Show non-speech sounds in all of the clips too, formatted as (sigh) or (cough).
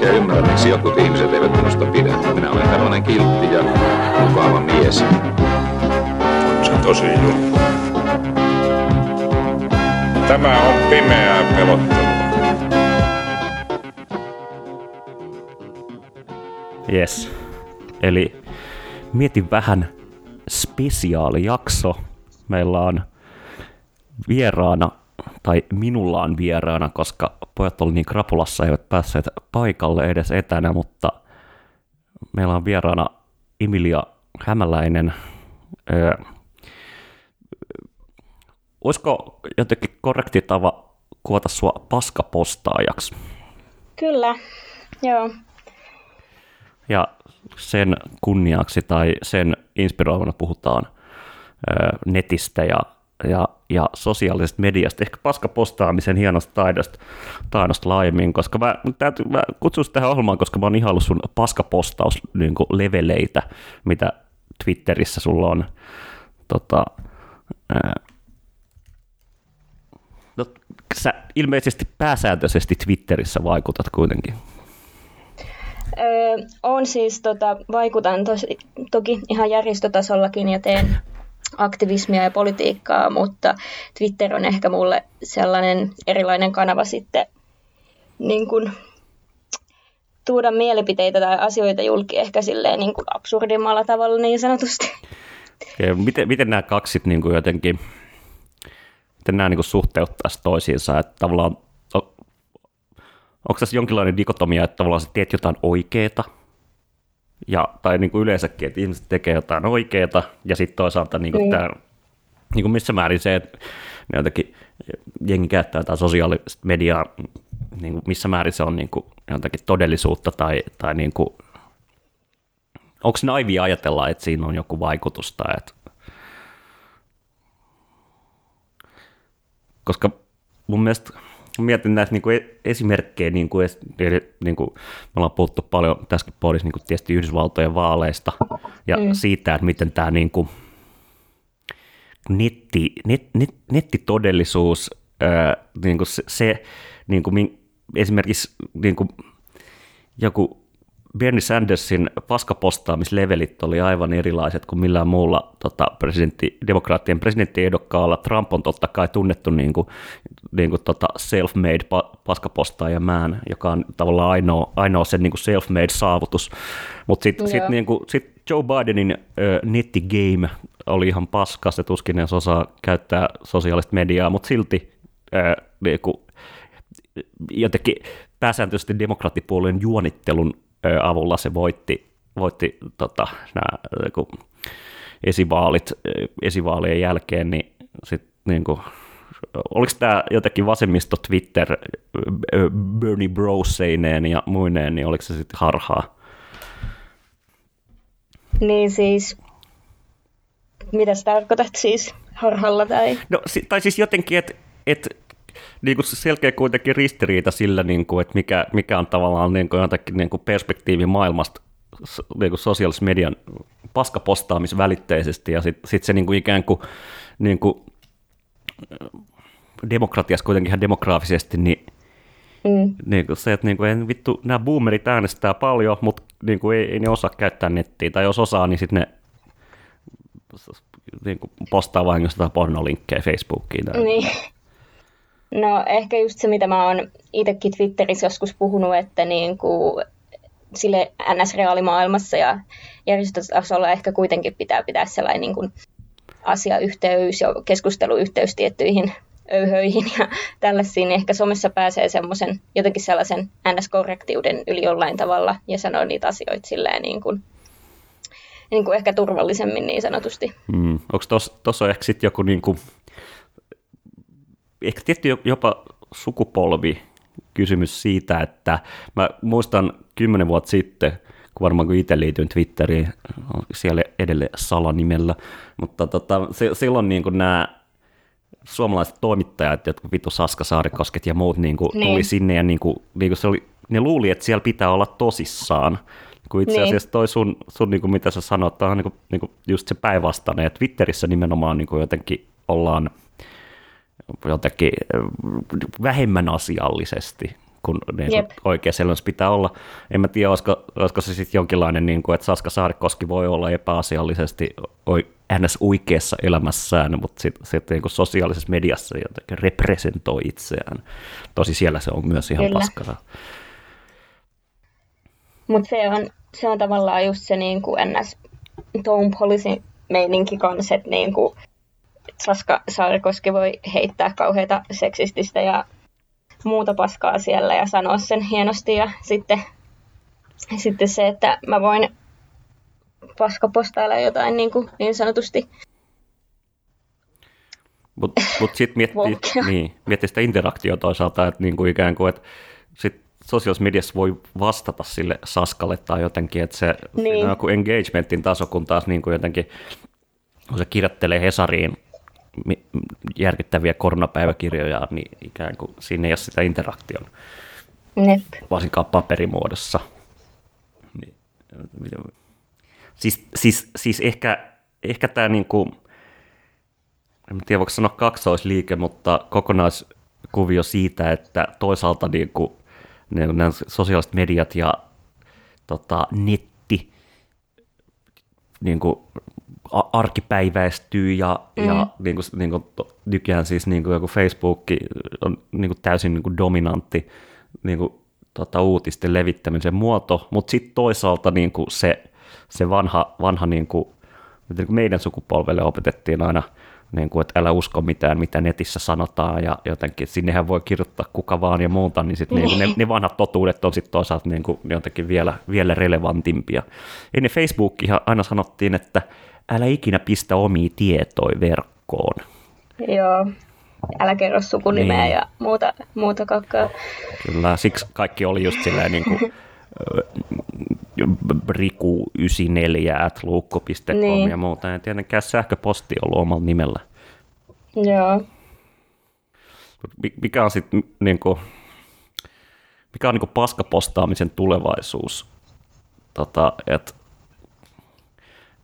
oikein ymmärrä, miksi jotkut ihmiset eivät minusta pidä. Minä olen tällainen kiltti ja mukava mies. Se on tosi juttu. Tämä on pimeää pelottelua. Yes. Eli mietin vähän spesiaalijakso. Meillä on vieraana, tai minulla on vieraana, koska pojat oli niin krapulassa, eivät päässeet paikalle edes etänä, mutta meillä on vieraana Emilia Hämäläinen. Öö, olisiko jotenkin korrekti tava kuvata sua paskapostaajaksi? Kyllä, joo. Ja sen kunniaksi tai sen inspiroivana puhutaan netistä ja, ja, ja sosiaalisesta mediasta, ehkä paskapostaamisen hienosta taidosta, taidosta laajemmin, koska mä, täytyy, mä kutsun tähän ohjelmaan, koska mä oon ihaillut sun paskapostaus niin leveleitä, mitä Twitterissä sulla on. Tota, ää, no, sä ilmeisesti pääsääntöisesti Twitterissä vaikutat kuitenkin. Öö, on siis, tota, vaikutan tosi, toki ihan järjestötasollakin ja teen aktivismia ja politiikkaa, mutta Twitter on ehkä mulle sellainen erilainen kanava sitten niin kuin, tuoda mielipiteitä tai asioita julki ehkä silleen niin kuin absurdimmalla tavalla niin sanotusti. Ja miten, miten nämä kaksit niin kuin jotenkin, miten nämä niin kuin suhteuttaisi toisiinsa, että tavallaan onko tässä jonkinlainen dikotomia, että tavallaan sä teet jotain oikeeta, ja, tai niin kuin yleensäkin, että ihmiset tekee jotain oikeeta, ja sitten toisaalta niin kuin mm. tämä, niin kuin missä määrin se, että jotenkin jengi käyttää jotain sosiaalista mediaa, niin kuin missä määrin se on niin kuin jotakin todellisuutta, tai, tai niin kuin, onko naivi ajatella, että siinä on joku vaikutus, tai että, koska mun mielestä mietin näitä niin kuin esimerkkejä, niin kuin, niin kuin me ollaan puhuttu paljon tässäkin podissa niin kuin tietysti Yhdysvaltojen vaaleista ja mm. siitä, että miten tämä niin kuin, netti, net, net, nettitodellisuus, ää, niin kuin se, se niin kuin, esimerkiksi niin kuin, joku Bernie Sandersin paskapostaamislevelit oli aivan erilaiset kuin millään muulla tota, presidentti, demokraattien presidenttiehdokkaalla. Trump on totta kai tunnettu niin kuin, niin kuin, tota self-made pa- paskapostaaja man, joka on tavallaan ainoa, ainoa sen niin kuin self-made saavutus. Mutta sitten sit, niin kuin, sit Joe Bidenin ö, nettigame oli ihan paska, se tuskin edes osaa käyttää sosiaalista mediaa, mutta silti ö, niin kuin, jotenkin pääsääntöisesti demokraattipuolueen juonittelun avulla se voitti, voitti tota, nämä, kun esivaalit, esivaalien jälkeen, niin sit, niin kuin, oliko tämä jotenkin vasemmisto Twitter Bernie Broseineen ja muineen, niin oliko se sitten harhaa? Niin siis, mitä sä tarkoitat siis harhalla tai? No, tai siis jotenkin, että et, niin kuin selkeä kuitenkin ristiriita sillä, niin kuin, että mikä, mikä on tavallaan niin kuin jotakin niin kuin perspektiivi maailmasta niin kuin sosiaalisen median paskapostaamisvälitteisesti ja sitten sit se niin kuin ikään kuin, niin kuin demokratiassa kuitenkin ihan demograafisesti, niin Mm. Niin kuin se, että niin kuin, vittu, nämä boomerit äänestää paljon, mutta niin kuin ei, ei ne osaa käyttää nettiä, tai jos osaa, niin sitten ne niin kuin postaa vain jostain pornolinkkejä Facebookiin. Tai niin. No ehkä just se, mitä mä oon itsekin Twitterissä joskus puhunut, että niin kuin sille NS-reaalimaailmassa ja järjestötasolla ehkä kuitenkin pitää pitää sellainen niin kuin asiayhteys ja keskusteluyhteys tiettyihin öyhöihin ja tällaisiin, niin ehkä somessa pääsee semmoisen jotenkin sellaisen NS-korrektiuden yli jollain tavalla ja sanoo niitä asioita silleen niin kuin, niin kuin ehkä turvallisemmin niin sanotusti. Mm. Onko tuossa ehkä sitten joku niin kuin ehkä tietty jopa sukupolvi kysymys siitä, että mä muistan kymmenen vuotta sitten, varmaan kun itse liityin Twitteriin, siellä edelleen salanimellä, mutta tota, silloin niin kuin nämä suomalaiset toimittajat, jotka vittu Saska Saarikosket ja muut niin kuin, niin. tuli sinne ja niin kuin, niin kuin se oli, ne luuli, että siellä pitää olla tosissaan. Kun itse niin. asiassa niin. toi sun, sun niin kuin mitä sä sanot, on niin kuin, niin kuin just se päinvastainen, ja Twitterissä nimenomaan niin kuin jotenkin ollaan jotenkin vähemmän asiallisesti kun niin oikea sellainen pitää olla. En mä tiedä, olisiko, olisiko se sitten jonkinlainen, niin kuin, että Saska Saarikoski voi olla epäasiallisesti ns. oikeassa elämässään, mutta sitten sit, niin sosiaalisessa mediassa jotenkin representoi itseään. Tosi siellä se on myös ihan Kyllä. paskaa. Mutta se on, se on tavallaan just se niin kuin ns. tone policy meininki kanssa, että niin kuin Saska Saarikoski voi heittää kauheita seksististä ja muuta paskaa siellä ja sanoa sen hienosti. Ja sitten, sitten se, että mä voin paskapostailla jotain niin, kuin, niin sanotusti mutta mut sitten miettii, (laughs) niin, miettii sitä interaktiota toisaalta, että niin kuin ikään kuin, että sit sosiaalisessa mediassa voi vastata sille saskalle tai jotenkin, että se, niin. on joku engagementin taso, kun taas niin kuin jotenkin, kun se kirjoittelee Hesariin järkyttäviä koronapäiväkirjoja, niin ikään kuin siinä ei ole sitä interaktion, Nep. varsinkaan paperimuodossa. Niin, siis, siis, siis ehkä, ehkä tämä, niin kuin, en tiedä voiko sanoa kaksoisliike, mutta kokonaiskuvio siitä, että toisaalta niin kuin, nämä sosiaaliset mediat ja tota, netti niin kuin, arkipäiväistyy ja, mm. ja niin kuin, niin kuin, nykyään siis niin kuin joku Facebook on niin kuin täysin niin kuin dominantti niin kuin, tota, uutisten levittämisen muoto, mutta sitten toisaalta niin kuin se, se vanha, vanha niin kuin, niin kuin meidän sukupolvelle opetettiin aina – niin kuin, että älä usko mitään, mitä netissä sanotaan, ja jotenkin sinnehän voi kirjoittaa kuka vaan ja muuta, niin, sit, niin kuin, ne, ne vanhat totuudet on sitten toisaalta niin kuin, jotenkin vielä, vielä relevantimpia. Ennen Facebookia aina sanottiin, että älä ikinä pistä omia tietoja verkkoon. Joo, älä kerro sukunimeä niin. ja muuta, muuta kakkaa. Kyllä, siksi kaikki oli just silleen (laughs) niin kuin, riku94 at luukko.com niin. ja muuta. Ja tietenkään sähköposti ollut omalla nimellä. Joo. Mikä on sitten niin kuin, mikä on niin kuin paskapostaamisen tulevaisuus? Tota, et,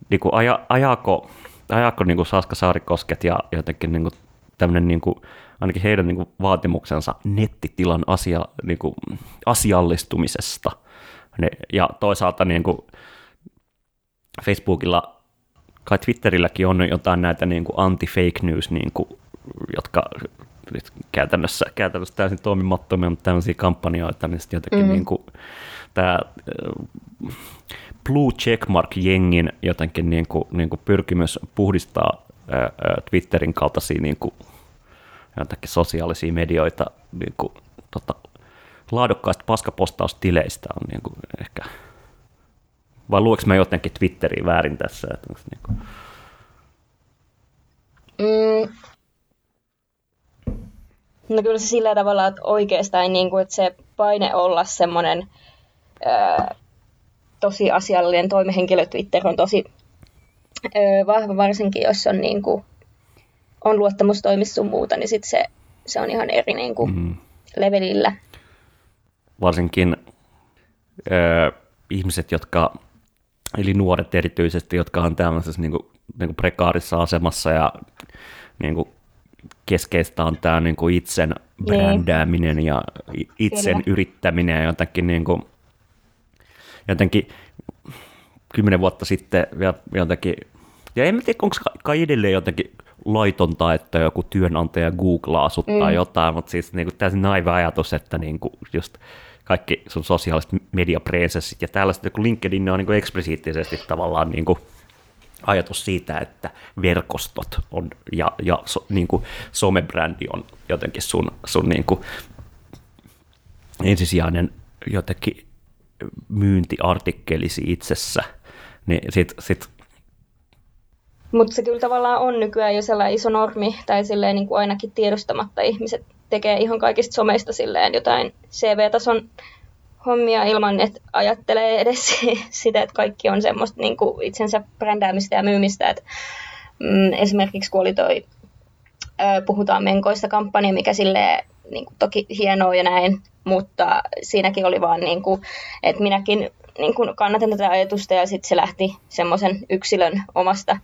niin kuin aja, ajako, ajako niin kuin Saska Saarikosket ja jotenkin niin kuin tämmöinen niin kuin, ainakin heidän niin kuin vaatimuksensa nettitilan asia, niin kuin, asiallistumisesta – ne, ja toisaalta niin kuin Facebookilla, kai Twitterilläkin on jotain näitä niin kuin anti-fake news, niin kuin, jotka käytännössä, käytännössä täysin toimimattomia, mutta tämmöisiä kampanjoita, niin sitten jotenkin mm-hmm. niin kuin, tämä Blue Checkmark-jengin jotenkin niin kuin, niin kuin pyrkimys puhdistaa Twitterin kaltaisia niin kuin, sosiaalisia medioita niin kuin, tota, laadukkaista paskapostaustileistä on niin kuin ehkä, vai lueks mä jotenkin Twitteriin väärin tässä? Että niin kuin... mm. No kyllä se sillä tavalla, että oikeastaan niin kuin, että se paine olla semmoinen tosi asiallinen toimehenkilö Twitter on tosi ö, vahva, varsinkin jos on, niin kuin, on luottamustoimissa muuta, niin sit se, se on ihan eri niin kuin, mm-hmm. levelillä varsinkin ö, ihmiset, jotka, eli nuoret erityisesti, jotka on tämmöisessä niin kuin, niin kuin prekaarissa asemassa ja niin kuin keskeistä on tämä niin kuin itsen brändääminen ja itsen Kyllä. yrittäminen ja jotenkin, niin kuin, jotenkin kymmenen vuotta sitten jotenkin, ja en tiedä, onko kai edelleen jotenkin laitonta, että joku työnantaja googlaa sut mm. tai jotain, mutta siis niin kuin täysin naiva ajatus, että niin kuin just kaikki sun sosiaaliset mediapresenssit ja tällaiset, kun LinkedIn ne on niin kuin eksplisiittisesti tavallaan niin kuin ajatus siitä, että verkostot on ja, ja so, niin kuin somebrändi on jotenkin sun, sun niin kuin ensisijainen jotenkin myyntiartikkelisi itsessä, niin sit, sit mutta se kyllä tavallaan on nykyään jo sellainen iso normi, tai silleen niin kuin ainakin tiedostamatta ihmiset tekee ihan kaikista someista silleen jotain CV-tason hommia ilman, että ajattelee edes (laughs) sitä, että kaikki on semmoista niin kuin itsensä brändäämistä ja myymistä. Että, mm, esimerkiksi kun oli toi Puhutaan menkoista kampanja, mikä sille niin kuin, toki hienoa ja näin, mutta siinäkin oli vaan, niin kuin, että minäkin niin kuin, kannatan tätä ajatusta ja sitten se lähti semmoisen yksilön omasta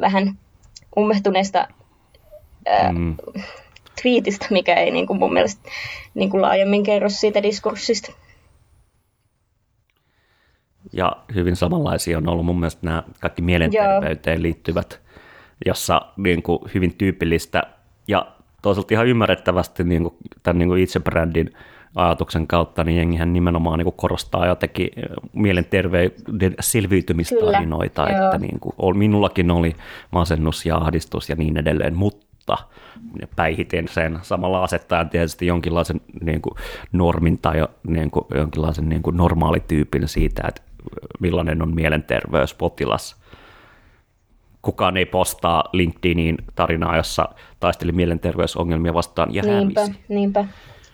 vähän ummehtuneesta mm. twiitistä, mikä ei niin kuin mun mielestä niin kuin laajemmin kerro siitä diskurssista. Ja hyvin samanlaisia on ollut mun mielestä nämä kaikki mielenterveyteen Joo. liittyvät, jossa niin kuin hyvin tyypillistä ja toisaalta ihan ymmärrettävästi niin kuin, tämän niin kuin itse-brändin ajatuksen kautta, niin jengihän nimenomaan niin kuin korostaa jotenkin mielenterveyden selviytymistarinoita, Kyllä, että niin kuin, minullakin oli masennus ja ahdistus ja niin edelleen, mutta päihiten sen samalla asettaen tietysti jonkinlaisen niin kuin normin tai niin kuin, jonkinlaisen niin kuin normaalityypin siitä, että millainen on mielenterveyspotilas. Kukaan ei postaa LinkedIniin tarinaa, jossa taisteli mielenterveysongelmia vastaan ja niinpä, hävisi. Niinpä,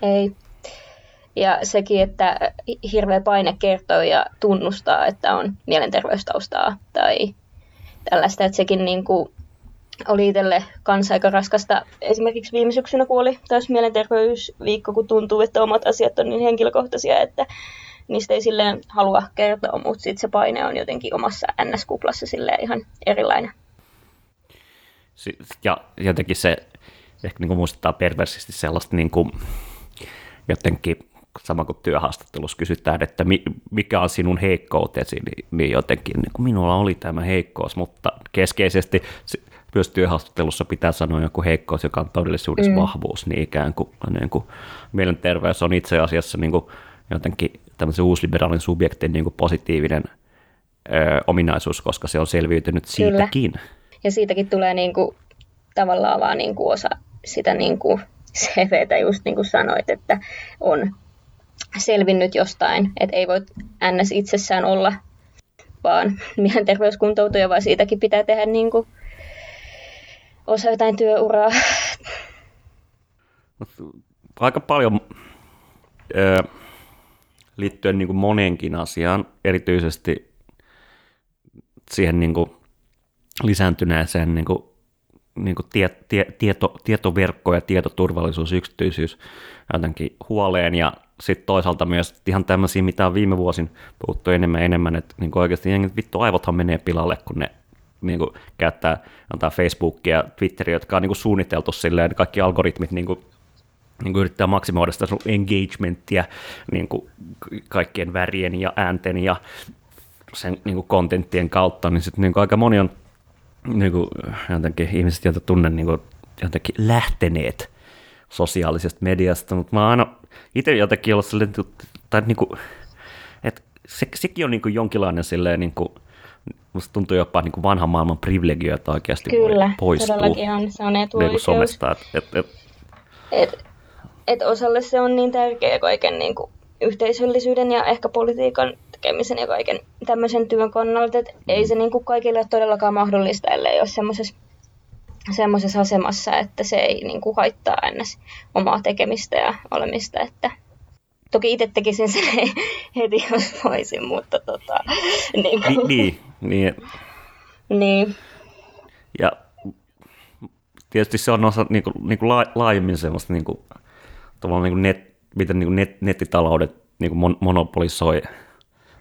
ei. Ja sekin, että hirveä paine kertoo ja tunnustaa, että on mielenterveystaustaa tai tällaista, että sekin niin kuin oli itselle kanssa aika raskasta. Esimerkiksi viime syksynä, kun oli taas mielenterveysviikko, kun tuntuu, että omat asiat on niin henkilökohtaisia, että niistä ei silleen halua kertoa, mutta sitten se paine on jotenkin omassa NS-kuplassa silleen ihan erilainen. Ja jotenkin se ehkä niin kuin muistuttaa perversisti sellaista niin kuin jotenkin sama kuin työhaastattelussa kysytään, että mikä on sinun heikkoutesi, niin, niin jotenkin niin kuin minulla oli tämä heikkous, mutta keskeisesti myös työhaastattelussa pitää sanoa joku heikkous, joka on todellisuudessa mm. vahvuus, niin ikään kuin, niin kuin mielenterveys on itse asiassa niin kuin jotenkin tämmöisen uusliberaalin subjektin niin kuin positiivinen ö, ominaisuus, koska se on selviytynyt siitäkin. Kyllä. Ja siitäkin tulee niin kuin, tavallaan vaan niin kuin osa sitä niin kuin CVtä, just niin kuin sanoit, että on selvinnyt jostain, että ei voi ns. itsessään olla vaan mielenterveyskuntoutuja, vaan siitäkin pitää tehdä niin kuin osa jotain työuraa. Aika paljon ö, liittyen niin kuin moneenkin asiaan, erityisesti siihen niin kuin lisääntyneeseen niin kuin, niin kuin tie, tie, tieto, tietoverkko ja tietoturvallisuus, yksityisyys jotenkin huoleen ja sitten toisaalta myös ihan tämmöisiä, mitä on viime vuosin puhuttu enemmän enemmän, että niin oikeasti jengit, vittu aivothan menee pilalle, kun ne niin kuin, käyttää antaa Facebookia ja Twitteria, jotka on niin kuin, suunniteltu silleen, kaikki algoritmit niin kuin, niin kuin yrittää maksimoida sitä sun engagementtia niin kuin kaikkien värien ja äänten ja sen niin kuin kontenttien kautta, niin sitten niin kuin aika moni on niin kuin, jotenkin ihmiset, joita tunnen niin kuin, jotenkin lähteneet sosiaalisesta mediasta, mutta mä oon aina itse jotenkin ollut silleen, tai niin kuin, että se, sekin on niin kuin jonkinlainen silleen niin kuin, musta tuntuu jopa niin kuin vanhan maailman privilegio, että oikeasti Kyllä, voi poistua todellakin on, se on etuoikeus. Niin somesta. Et, et, et. Et, et osalle se on niin tärkeä kaiken niin kuin yhteisöllisyyden ja ehkä politiikan tekemisen ja kaiken tämmöisen työn kannalta, että ei se niin kuin kaikille ole todellakaan mahdollista, ellei ole semmoisessa semmoisessa asemassa, että se ei niin kuin haittaa ennäs omaa tekemistä ja olemista, että toki itse tekisin sen (laughs) heti, jos voisin, mutta tota, niin, kuin, niin, niin, niin. Ja tietysti se on osa niin kuin, niin kuin laajemmin semmoista niin kuin, tavallaan niin kuin net, miten niin kuin net, nettitaloudet niin kuin monopolisoi,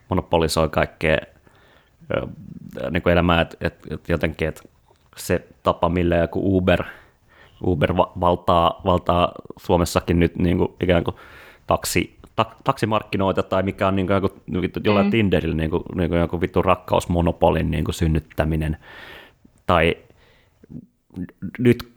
monopolisoi kaikkea niin kuin elämää, että et, et jotenkin, että se tapa, millä joku Uber, Uber valtaa, valtaa Suomessakin nyt niin kuin ikään kuin taksi, ta, taksimarkkinoita tai mikä on niin kuin jollain mm. Tinderillä niin kuin, niin kuin joku vittu rakkausmonopolin niin kuin synnyttäminen tai nyt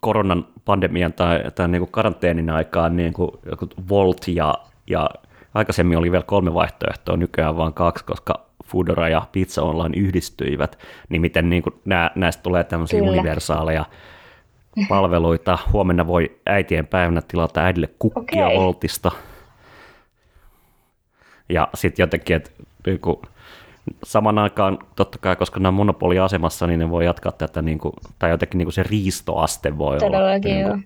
koronan pandemian tai, tai niin kuin karanteenin aikaan niin kuin joku Volt ja, ja aikaisemmin oli vielä kolme vaihtoehtoa, nykyään vain kaksi, koska Foodora ja Pizza Online yhdistyivät, niin miten niin kuin nää, näistä tulee tämmöisiä Kyllä. universaaleja palveluita. Huomenna voi äitien päivänä tilata äidille kukkia okay. Voltista. Ja sitten jotenkin, että niin kuin, saman aikaan, totta kai, koska nämä on monopoliasemassa, niin ne voi jatkaa tätä, niin kuin, tai jotenkin niin kuin se riistoaste voi Todellakin, olla niin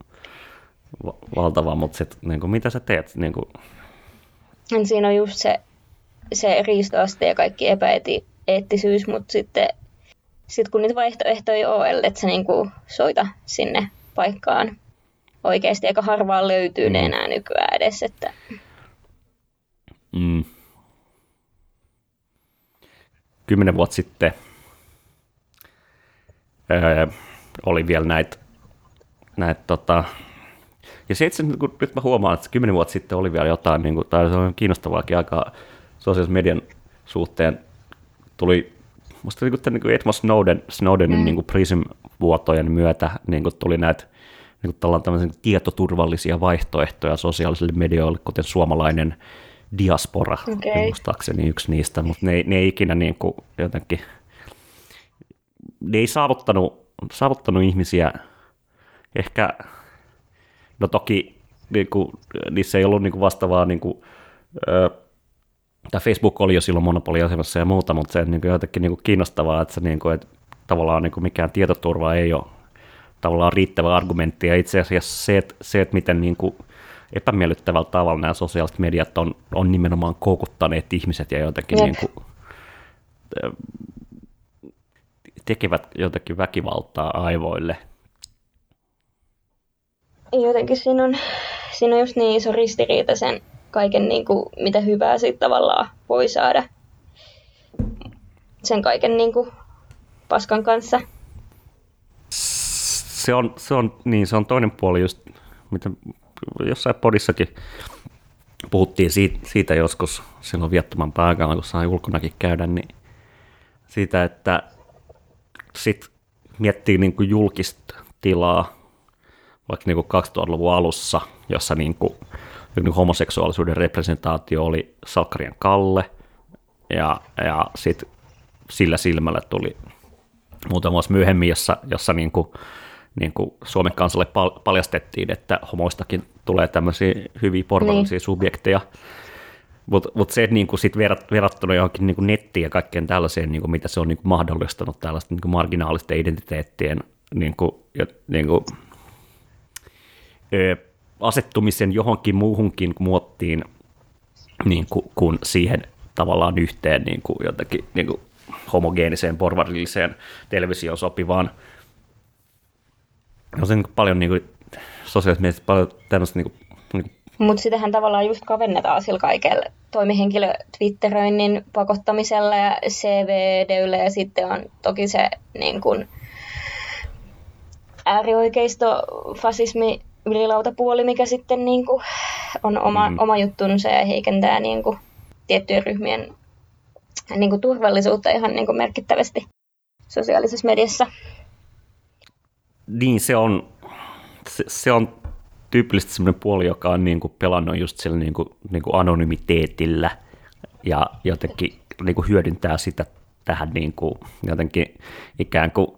kuin, valtava, mutta sit, niin kuin, mitä sä teet? Niin kuin, niin siinä on just se, se riistoaste ja kaikki epäeettisyys, mutta sitten sit kun niitä vaihtoehtoja ei ole, että sä niinku soita sinne paikkaan oikeasti aika harvaan löytyy ne enää nykyään edes. Että... Mm. Kymmenen vuotta sitten öö, oli vielä näitä, näit, tota, ja se itse kun nyt mä huomaan, että kymmenen vuotta sitten oli vielä jotain, niin kuin, tai se on kiinnostavaakin aika sosiaalisen median suhteen, tuli musta niin kuin, niin Edmund Snowden, Snowdenin mm. niin Prism-vuotojen myötä niin kuin tuli näitä niin kuin tietoturvallisia vaihtoehtoja sosiaalisille medioille, kuten suomalainen diaspora, okay. muistaakseni yksi niistä, mutta ne, ne ei ikinä niin kuin jotenkin, ne ei saavuttanut, saavuttanut ihmisiä ehkä, no toki niin kuin, niissä ei ollut niin kuin vastaavaa, niin kuin, ö, tai Facebook oli jo silloin monopoliasemassa ja muuta, mutta se on niin kuin jotenkin niin kuin kiinnostavaa, että, se, niin kuin, että tavallaan niin kuin mikään tietoturva ei ole tavallaan riittävä argumentti, ja itse asiassa se, että, se, että miten niin kuin epämiellyttävällä tavalla nämä sosiaaliset mediat on, on nimenomaan koukuttaneet ihmiset ja jotenkin niin kuin, tekevät jotenkin väkivaltaa aivoille. Jotenkin siinä on, siinä on just niin iso ristiriita sen kaiken, niin kuin, mitä hyvää siitä tavallaan voi saada. Sen kaiken niin kuin, paskan kanssa. Se on, se on, niin, se on toinen puoli just, mitä jossain podissakin puhuttiin siitä, siitä joskus silloin viettoman pääkään, kun sai ulkonakin käydä, niin siitä, että sit miettii niin kuin julkista tilaa vaikka niin kuin 2000-luvun alussa, jossa niin kuin, niin homoseksuaalisuuden representaatio oli Salkkarien Kalle, ja, ja sitten sillä silmällä tuli muutama vuosi myöhemmin, jossa, jossa niin kuin niin kuin Suomen kansalle paljastettiin, että homoistakin tulee tämmöisiä hyviä porvallisia niin. subjekteja. Mutta mut se, että niinku sit verrat, verrattuna johonkin niinku nettiin ja kaikkeen tällaiseen, niinku mitä se on niinku mahdollistanut tällaisten niinku marginaalisten identiteettien niinku, ja, niinku, ö, asettumisen johonkin muuhunkin muottiin niinku, kuin siihen tavallaan yhteen niinku, jotenkin niinku, homogeeniseen porvarilliseen televisioon sopivaan on se niin paljon niin kuin, sosiaalisesti paljon tämmöistä niin kuin, niin mutta sitähän tavallaan just kavennetaan sillä kaikella toimihenkilö Twitteröinnin pakottamisella ja CVDyllä ja sitten on toki se niin kuin, äärioikeisto, fasismi, ylilautapuoli, mikä sitten niin kuin, on oma, mm. oma juttunsa ja heikentää niin kuin, tiettyjen ryhmien niin kuin, turvallisuutta ihan niin kuin, merkittävästi sosiaalisessa mediassa niin se on, se, se on tyypillisesti semmoinen puoli, joka on niin kuin pelannut just sillä niin kuin, niin kuin anonymiteetillä ja jotenkin niin kuin hyödyntää sitä tähän niin kuin, jotenkin ikään kuin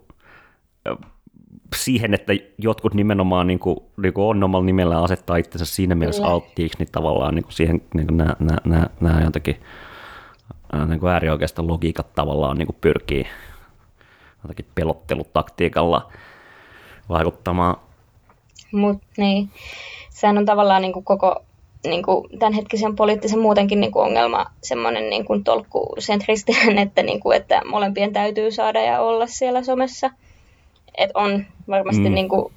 siihen, että jotkut nimenomaan niin kuin, niin kuin on omalla nimellä asettaa itsensä siinä mielessä alttiiksi, niin tavallaan niin kuin siihen niin kuin nämä, nämä, nämä, nämä jotenkin niin kuin äärioikeista logiikat tavallaan niin kuin pyrkii jotenkin pelottelutaktiikalla vaikuttamaan. Mutta niin, sehän on tavallaan niin kuin koko niin kuin tämänhetkisen poliittisen muutenkin niin kuin ongelma semmoinen niin kuin tolkkusentristinen, että, niin kuin, että molempien täytyy saada ja olla siellä somessa. Et on varmasti mm. niin kuin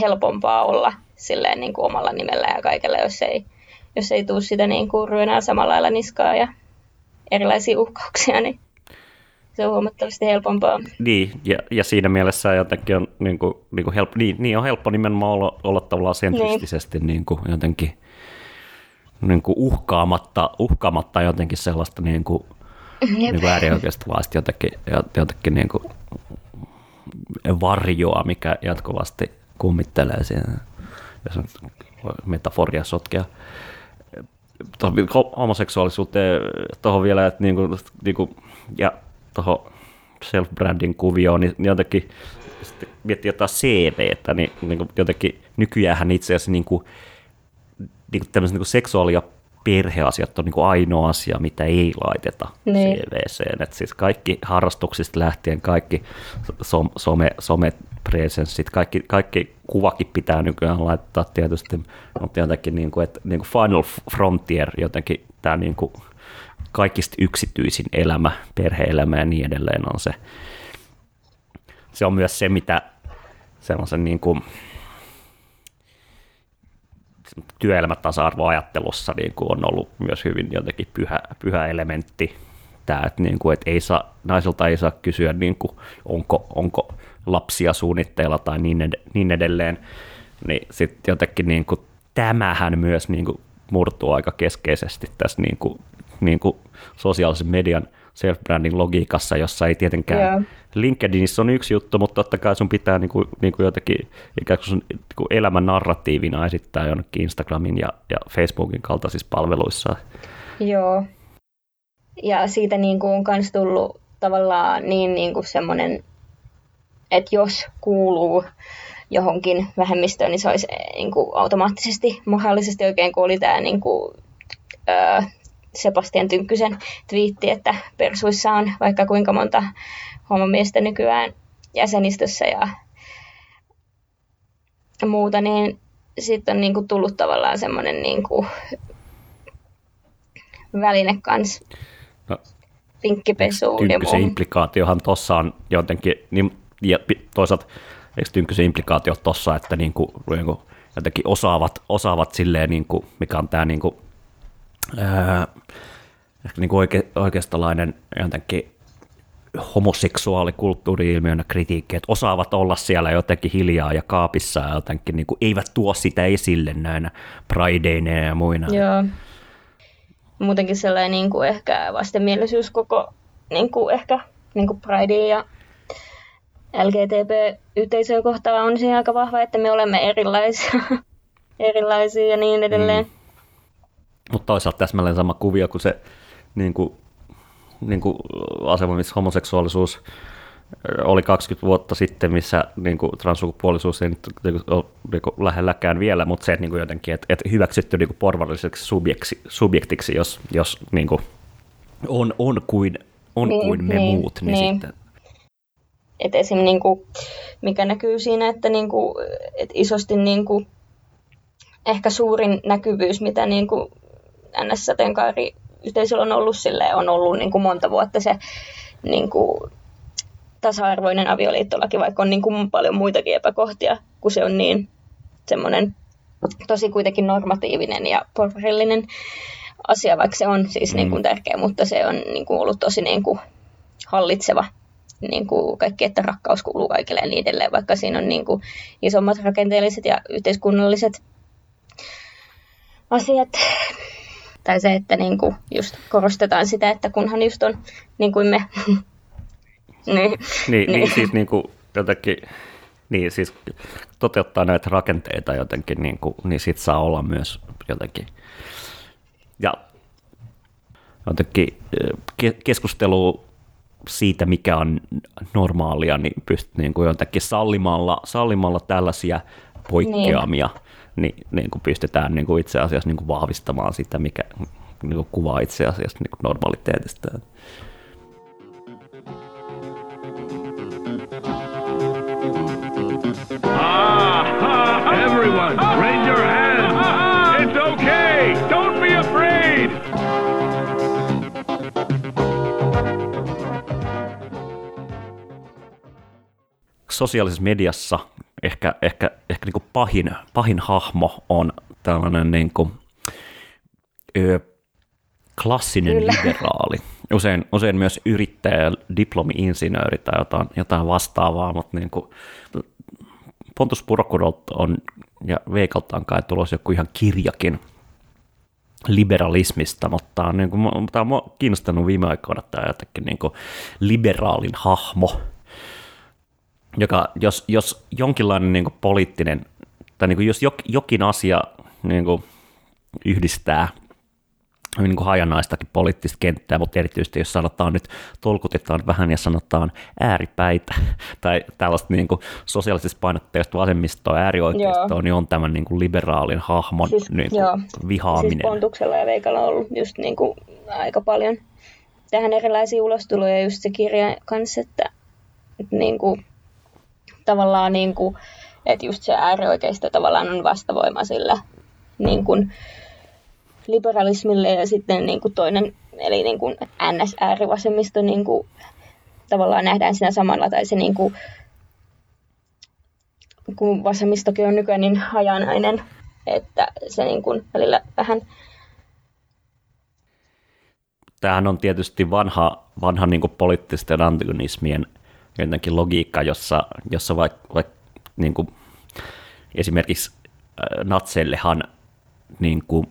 helpompaa olla silleen niin kuin omalla nimellä ja kaikella, jos ei, jos ei tule sitä niin kuin ryönää samalla lailla niskaa ja erilaisia uhkauksia, niin se on huomattavasti helpompaa. Niin, ja, ja siinä mielessä jotenkin on, niin kuin, niin kuin helppo, niin, niin on helppo nimenomaan olla, olla tavallaan sentristisesti niin. Niin kuin, jotenkin niin kuin uhkaamatta, uhkaamatta jotenkin sellaista niin kuin, niin kuin äärioikeistolaista jotenkin, jotenkin niin kuin varjoa, mikä jatkuvasti kummittelee siinä, jos on metaforia sotkea homoseksuaalisuuteen tuohon vielä, että niin kuin, niin kuin, ja tuohon self-branding kuvioon, niin jotenkin sitten miettii jotain CVtä, niin, niin kuin jotenkin nykyään itse asiassa niin kuin, niin kuin tämmöiset niin seksuaali- ja perheasiat on niin kuin ainoa asia, mitä ei laiteta Niin. CVCen. Et siis kaikki harrastuksista lähtien, kaikki som, some, some presenssit, kaikki, kaikki kuvakin pitää nykyään laittaa tietysti, mutta jotenkin niin kuin, että niin kuin Final Frontier, jotenkin tämä niin kuin kaikista yksityisin elämä, perheelämä ja niin edelleen on se. Se on myös se, mitä sellaisen niin kuin, työelämätasa-arvoajattelussa niin kuin on ollut myös hyvin jotenkin pyhä, pyhä elementti tämä, että, niin kuin, että ei saa, naisilta ei saa kysyä, niin kuin, onko, onko lapsia suunnitteilla tai niin, niin edelleen, niin sitten jotenkin niin kuin, tämähän myös niin kuin, murtuu aika keskeisesti tässä niin kuin, niin kuin sosiaalisen median self-branding logiikassa, jossa ei tietenkään Joo. LinkedInissä on yksi juttu, mutta totta kai sun pitää niin kuin, niin kuin jotenkin ikään kuin sun niin kuin elämän narratiivina esittää jonnekin Instagramin ja, ja Facebookin kaltaisissa palveluissa. Joo. Ja siitä niin kuin on myös tullut tavallaan niin, niin kuin semmoinen, että jos kuuluu johonkin vähemmistöön, niin se olisi eh, niin kuin automaattisesti moraalisesti oikein, kun oli tämä niin kuin, öö, Sebastian Tynkkysen twiitti, että Persuissa on vaikka kuinka monta homomiestä nykyään jäsenistössä ja muuta, niin sitten on niin kuin tullut tavallaan semmoinen niin kuin väline kans No, ja Tynkkysen muuhun. implikaatiohan tuossa on jotenkin, niin, ja toisaalta eikö Tynkkysen implikaatio tuossa, että niin kuin, niin kuin jotenkin osaavat, osaavat silleen, niin kuin, mikä on tämä niin kuin, ää, ehkä niin kuin oike, oikeistolainen jotenkin homoseksuaalikulttuuri-ilmiönä kritiikki, että osaavat olla siellä jotenkin hiljaa ja kaapissa ja jotenkin niin kuin, eivät tuo sitä esille näinä prideineen ja muina. Joo. Muutenkin sellainen niin kuin ehkä vastenmielisyys koko niin kuin ehkä niin kuin Pridea ja LGTB-yhteisöä kohtaan on siinä aika vahva, että me olemme erilaisia, (laughs) erilaisia ja niin edelleen. Mm. Mutta toisaalta täsmälleen sama kuvio kuin se niin kuin, niin kuin asema, missä homoseksuaalisuus oli 20 vuotta sitten, missä niin kuin transsukupuolisuus ei nyt niin kuin, ole niin kuin lähelläkään vielä, mutta se, että niin kuin jotenkin, että, että hyväksytty niin kuin porvarilliseksi subjektiksi, subjektiksi jos, jos niin kuin on, on, kuin, on Niin, kuin me niin, muut, niin, niin. sitten Et esim. Niin kuin, mikä näkyy siinä, että niin kuin, et isosti niin kuin, ehkä suurin näkyvyys, mitä niin kuin NS-sateenkaari yhteisöllä on ollut sille on ollut niin kuin monta vuotta se niin kuin, tasa-arvoinen avioliittolaki, vaikka on niin kuin paljon muitakin epäkohtia, kun se on niin semmoinen tosi kuitenkin normatiivinen ja porvarillinen asia, vaikka se on siis niin kuin tärkeä, mutta se on niin kuin ollut tosi niin kuin hallitseva niin kuin kaikki, että rakkaus kuuluu kaikille ja niin edelleen, vaikka siinä on niin kuin isommat rakenteelliset ja yhteiskunnalliset asiat. Tai se, että niin kuin just korostetaan sitä, että kunhan just on niin kuin me. (laughs) niin. Niin, niin siis niin kuin jotenkin, niin siis toteuttaa näitä rakenteita jotenkin, niin, kuin, niin sit saa olla myös jotenkin, ja jotenkin eh, ke- keskustelu siitä, mikä on normaalia, niin pystyt niin kuin jotenkin sallimalla, sallimalla tällaisia poikkeamia, niin, niin, niin kuin pystytään niin kuin itse asiassa niin kuin vahvistamaan sitä, mikä niin kuin kuvaa itse asiassa niin kuin normaliteetista. Ah, everyone, raise your hands. It's okay. Don't be afraid. sosiaalisessa mediassa ehkä, ehkä, ehkä niin kuin pahin, pahin hahmo on tällainen niin kuin, ö, klassinen Kyllä. liberaali. Usein, usein myös yrittäjä, diplomi-insinööri tai jotain, jotain vastaavaa, mutta niin kuin, Pontus Purokudolta on ja Veikaltaan kai tulossa joku ihan kirjakin liberalismista, mutta tämä on, niin kuin, tämä on kiinnostanut viime aikoina tämä jotenkin niin kuin liberaalin hahmo, joka, jos, jos jonkinlainen niin kuin poliittinen, tai niin kuin jos jok, jokin asia niin kuin yhdistää niin kuin hajanaistakin poliittista kenttää, mutta erityisesti jos sanotaan nyt, tolkutetaan vähän ja sanotaan ääripäitä (laughs) tai tällaista niin kuin sosiaalisesti painotteista vasemmistoa äärioikeistoa, niin on tämän niin kuin liberaalin hahmon siis, niin kuin joo. vihaaminen. Siis Pontuksella ja Veikalla on ollut just niin kuin aika paljon tähän erilaisia ulostuloja just se kirja kanssa, että, että niin kuin, tavallaan niin kuin, että just se äärioikeisto tavallaan on vastavoima sillä niin kuin, liberalismille ja sitten niin kuin toinen, eli niin kuin NS-äärivasemmisto niin kuin, tavallaan nähdään siinä samalla, tai se niin kuin, kun vasemmistokin on nykyään niin hajanainen, että se niin kuin välillä vähän... Tämähän on tietysti vanha, vanha niin kuin poliittisten antagonismien jotenkin logiikka, jossa, jossa vaikka vaik, niin esimerkiksi äh, natseillehan niin kuin,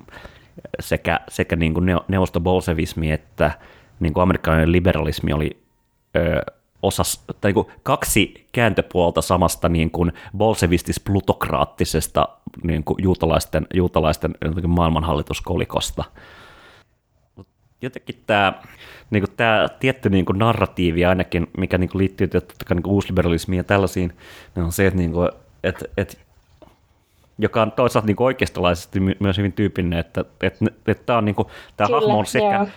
sekä, sekä niin kuin neuvostobolsevismi että niin kuin amerikkalainen liberalismi oli ö, osas, tai niin kuin kaksi kääntöpuolta samasta niin kuin bolsevistis-plutokraattisesta niin kuin juutalaisten, juutalaisten maailmanhallituskolikosta. Jotenkin tämä, niin kuin tämä tietty niin kuin narratiivi ainakin, mikä niin kuin liittyy totta kai niin kuin uusliberalismiin ja tällaisiin, niin on se, että, niin kuin, että, että joka on toisaalta niin oikeistolaisesti myös hyvin tyypillinen, että, että, että tämä, on niin kuin, tämä Kyllä, hahmo on sekä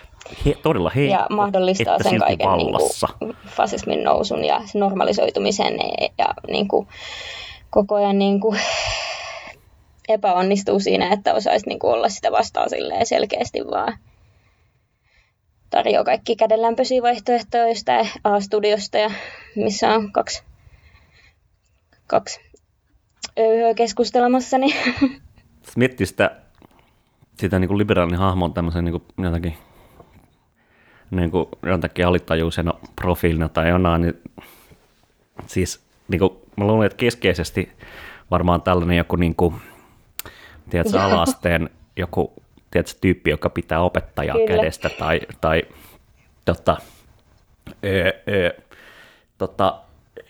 he, todella he, ja mahdollistaa että sen kaiken niin kuin, fasismin nousun ja normalisoitumisen ja niin kuin, koko ajan niin kuin, epäonnistuu siinä, että osaisi niin kuin, olla sitä vastaan selkeästi vaan tarjoaa kaikki kädenlämpöisiä vaihtoehtoja jostain A-studiosta, ja missä on kaksi, kaksi ööhöä keskustelemassa. Niin. Miettii sitä, sitä niin kuin liberaalin hahmon tämmöisen niin kuin jotakin, niin kuin jotakin alitajuisena profiilina tai jonain, niin siis niin kuin, mä luulen, että keskeisesti varmaan tällainen joku niin kuin, tiedätkö, alasteen joku tiedätkö, tyyppi, joka pitää opettajaa Kyllä. kädestä tai, tai tota, ö, ö, tota,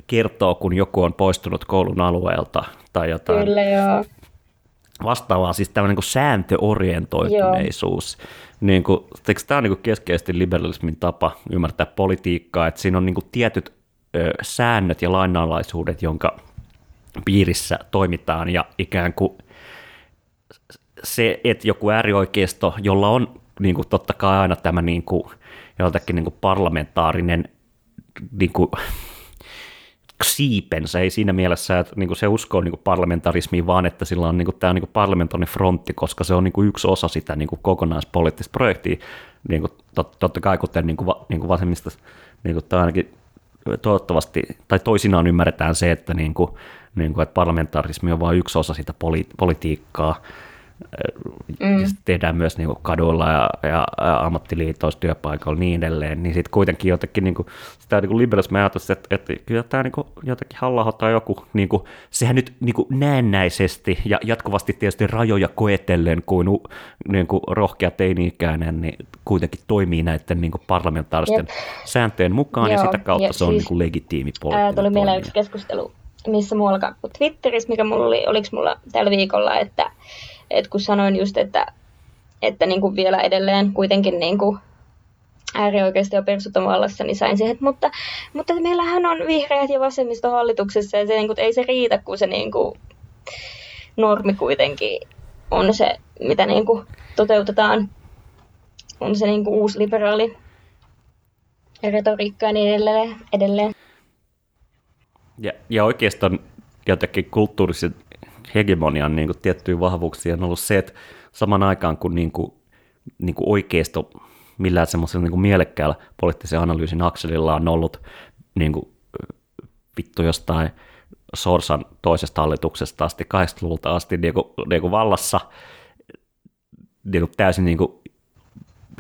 kertoo, kun joku on poistunut koulun alueelta tai jotain. Kyllä, joo. Vastaavaa, siis tämmöinen niin sääntöorientoituneisuus. Niin kuin, tämä on niin kuin keskeisesti liberalismin tapa ymmärtää politiikkaa, että siinä on niin kuin tietyt ö, säännöt ja lainalaisuudet, jonka piirissä toimitaan ja ikään kuin se, että joku äärioikeisto, jolla on niin kuin, totta kai aina tämä niin kuin, joltakin niin kuin parlamentaarinen niin kuin, siipensä, ei siinä mielessä, että niin kuin se uskoo niin kuin parlamentarismiin, vaan että sillä on niin kuin, tämä niin kuin parlamentaarinen frontti, koska se on niin kuin yksi osa sitä niin kuin kokonaispoliittista projektia, niin kuin, tot, totta kai kuten niin kuin, niin kuin vasemmista, niin kuin, tai ainakin toivottavasti, tai toisinaan ymmärretään se, että, niin kuin, niin kuin, että parlamentarismi on vain yksi osa sitä poli, politiikkaa, mm. tehdään myös niin kuin kaduilla ja, ja, ja ammattiliitoissa, työpaikoilla niin edelleen, niin sitten kuitenkin jotenkin niin kuin, sitä niin liberalismi ajatus, että, että kyllä tämä niin kuin, jotenkin halla tai joku, niin kuin, sehän nyt niin kuin näennäisesti ja jatkuvasti tietysti rajoja koetellen kuin, niin kuin rohkea teini-ikäinen, niin kuitenkin toimii näiden niin kuin parlamentaaristen Jep. sääntöjen mukaan Joo, ja sitä kautta ja se on siis, niin kuin legitiimi poliittinen Tuli mieleen yksi keskustelu missä muualla kuin Twitterissä, mikä mulla oli, oliko mulla tällä viikolla, että et kun sanoin just, että, että niin kuin vielä edelleen kuitenkin niin kuin äärioikeisto ja persut on vallassa, niin sain siihen, että mutta, mutta meillähän on vihreät ja vasemmisto hallituksessa ja se, niin kuin, ei se riitä, kun se niin kuin, normi kuitenkin on se, mitä niin kuin, toteutetaan. On se niin kuin, uusi liberaali retoriikka ja niin edelleen. edelleen. Ja, ja oikeastaan jotenkin kulttuuriset hegemonian niin kuin, tiettyjä vahvuuksia. On ollut se, että saman aikaan kun niin kuin, niin kuin oikeisto millään semmoisella niin mielekkäällä poliittisen analyysin akselilla on ollut niin kuin, vittu jostain Sorsan toisesta hallituksesta asti, 80-luvulta asti niin kuin, niin kuin vallassa niin kuin täysin niin kuin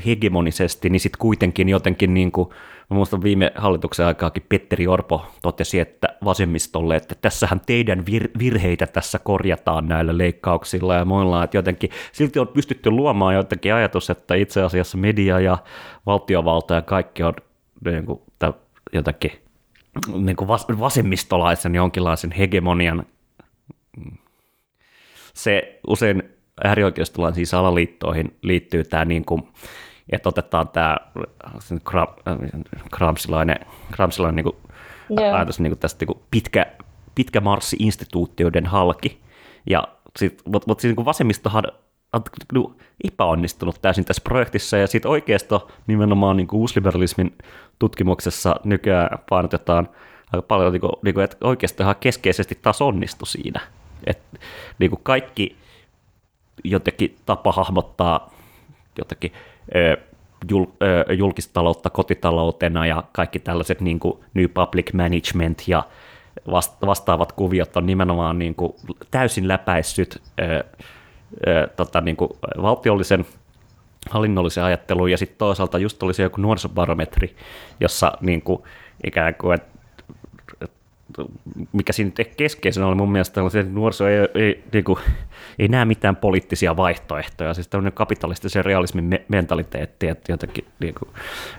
hegemonisesti, niin sitten kuitenkin jotenkin, niin kuin, mä muistan viime hallituksen aikaakin Petteri Orpo totesi, että vasemmistolle, että tässähän teidän vir- virheitä tässä korjataan näillä leikkauksilla ja muilla, että jotenkin silti on pystytty luomaan jotenkin ajatus, että itse asiassa media ja valtiovalta ja kaikki on niin kuin, jotenkin niin kuin vasemmistolaisen jonkinlaisen hegemonian. Se usein äärioikeistolaisiin salaliittoihin liittyy tämä, niin kuin, että otetaan tämä kramsilainen, kramsilainen niin kuin, ajatus niin kuin tästä niin kuin pitkä, pitkä marssi instituutioiden halki. Ja sit, mutta, mutta siis niin vasemmistohan on niin epäonnistunut täysin tässä projektissa, ja sitten oikeisto nimenomaan niin kuin uusliberalismin tutkimuksessa nykyään painotetaan aika paljon, niin kuin, niin kuin, että oikeistohan keskeisesti taas onnistui siinä. Että niin kuin kaikki jotenkin tapa hahmottaa jotenkin jul, julkistaloutta kotitaloutena ja kaikki tällaiset niin kuin New Public Management ja vastaavat kuviot on nimenomaan niin kuin täysin läpäissyt tota, niin kuin valtiollisen hallinnollisen ajattelun. Ja sitten toisaalta just oli se joku nuorisobarometri, jossa niin kuin, ikään kuin, että mikä siinä keskeisenä oli mun mielestä, että nuoriso ei, ei, niin kuin, ei näe mitään poliittisia vaihtoehtoja, siis tämmöinen kapitalistisen realismin me- mentaliteetti, että jotenkin, niin kuin,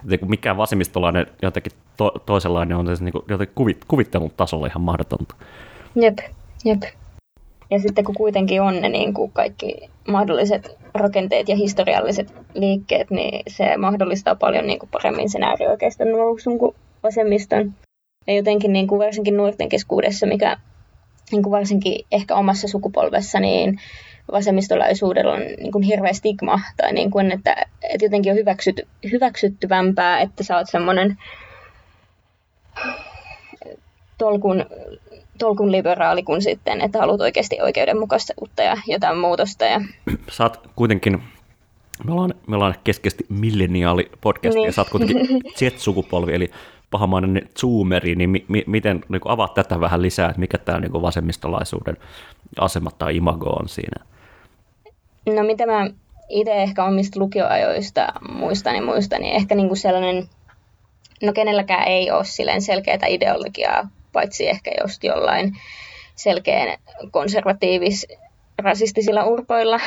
jotenkin mikään vasemmistolainen jotenkin to, toisenlainen on se niin kuin, jotenkin kuvit, kuvittelun tasolla ihan mahdotonta. Jep, jep. Ja sitten kun kuitenkin on ne niin kuin kaikki mahdolliset rakenteet ja historialliset liikkeet, niin se mahdollistaa paljon niin kuin paremmin sen äärioikeiston nousun kuin vasemmiston. Ja jotenkin niin kuin varsinkin nuorten keskuudessa, mikä niin kuin varsinkin ehkä omassa sukupolvessa, niin vasemmistolaisuudella on niin kuin hirveä stigma, tai niin kuin, että, että jotenkin on hyväksytty, hyväksyttyvämpää, että sä oot semmoinen tolkun, tolkun liberaali kuin sitten, että haluat oikeasti oikeudenmukaisuutta ja jotain muutosta. Ja... Sä oot kuitenkin, me ollaan, me ollaan keskeisesti milleniaali podcast niin. ja sä oot kuitenkin (laughs) Z-sukupolvi, eli pahamainen zoomeri, niin mi, mi, miten niin avaat tätä vähän lisää, että mikä tämä niin vasemmistolaisuuden asema tai imago on siinä? No mitä mä itse ehkä omista lukioajoista muistan, niin muistan, niin ehkä niin kuin sellainen, no kenelläkään ei ole silleen selkeää ideologiaa, paitsi ehkä just jollain selkeän konservatiivis rasistisilla urpoilla.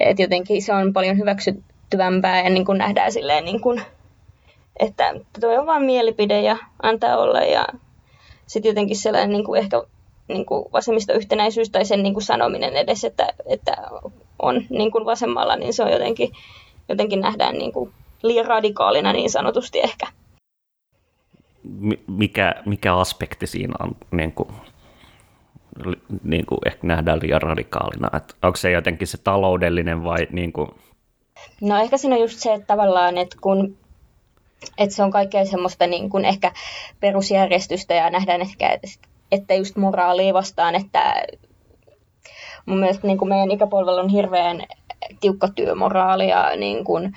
Et jotenkin se on paljon hyväksyttävämpää ja niin kuin nähdään silleen niin kuin että tuo on vain mielipide ja antaa olla ja sitten jotenkin sellainen niin kuin ehkä niin kuin vasemmistoyhtenäisyys tai sen niin kuin sanominen edes, että, että on niin kuin vasemmalla, niin se on jotenkin, jotenkin nähdään niin kuin liian radikaalina niin sanotusti ehkä. Mikä, mikä aspekti siinä on niin kuin, niin kuin ehkä nähdään liian radikaalina? Että onko se jotenkin se taloudellinen vai niin kuin... No ehkä siinä on just se, että tavallaan, että kun että se on kaikkea semmoista niin kuin ehkä perusjärjestystä ja nähdään ehkä, että just moraalia vastaan, että mun mielestä niin kuin meidän ikäpolvella on hirveän tiukka työmoraali ja niin kuin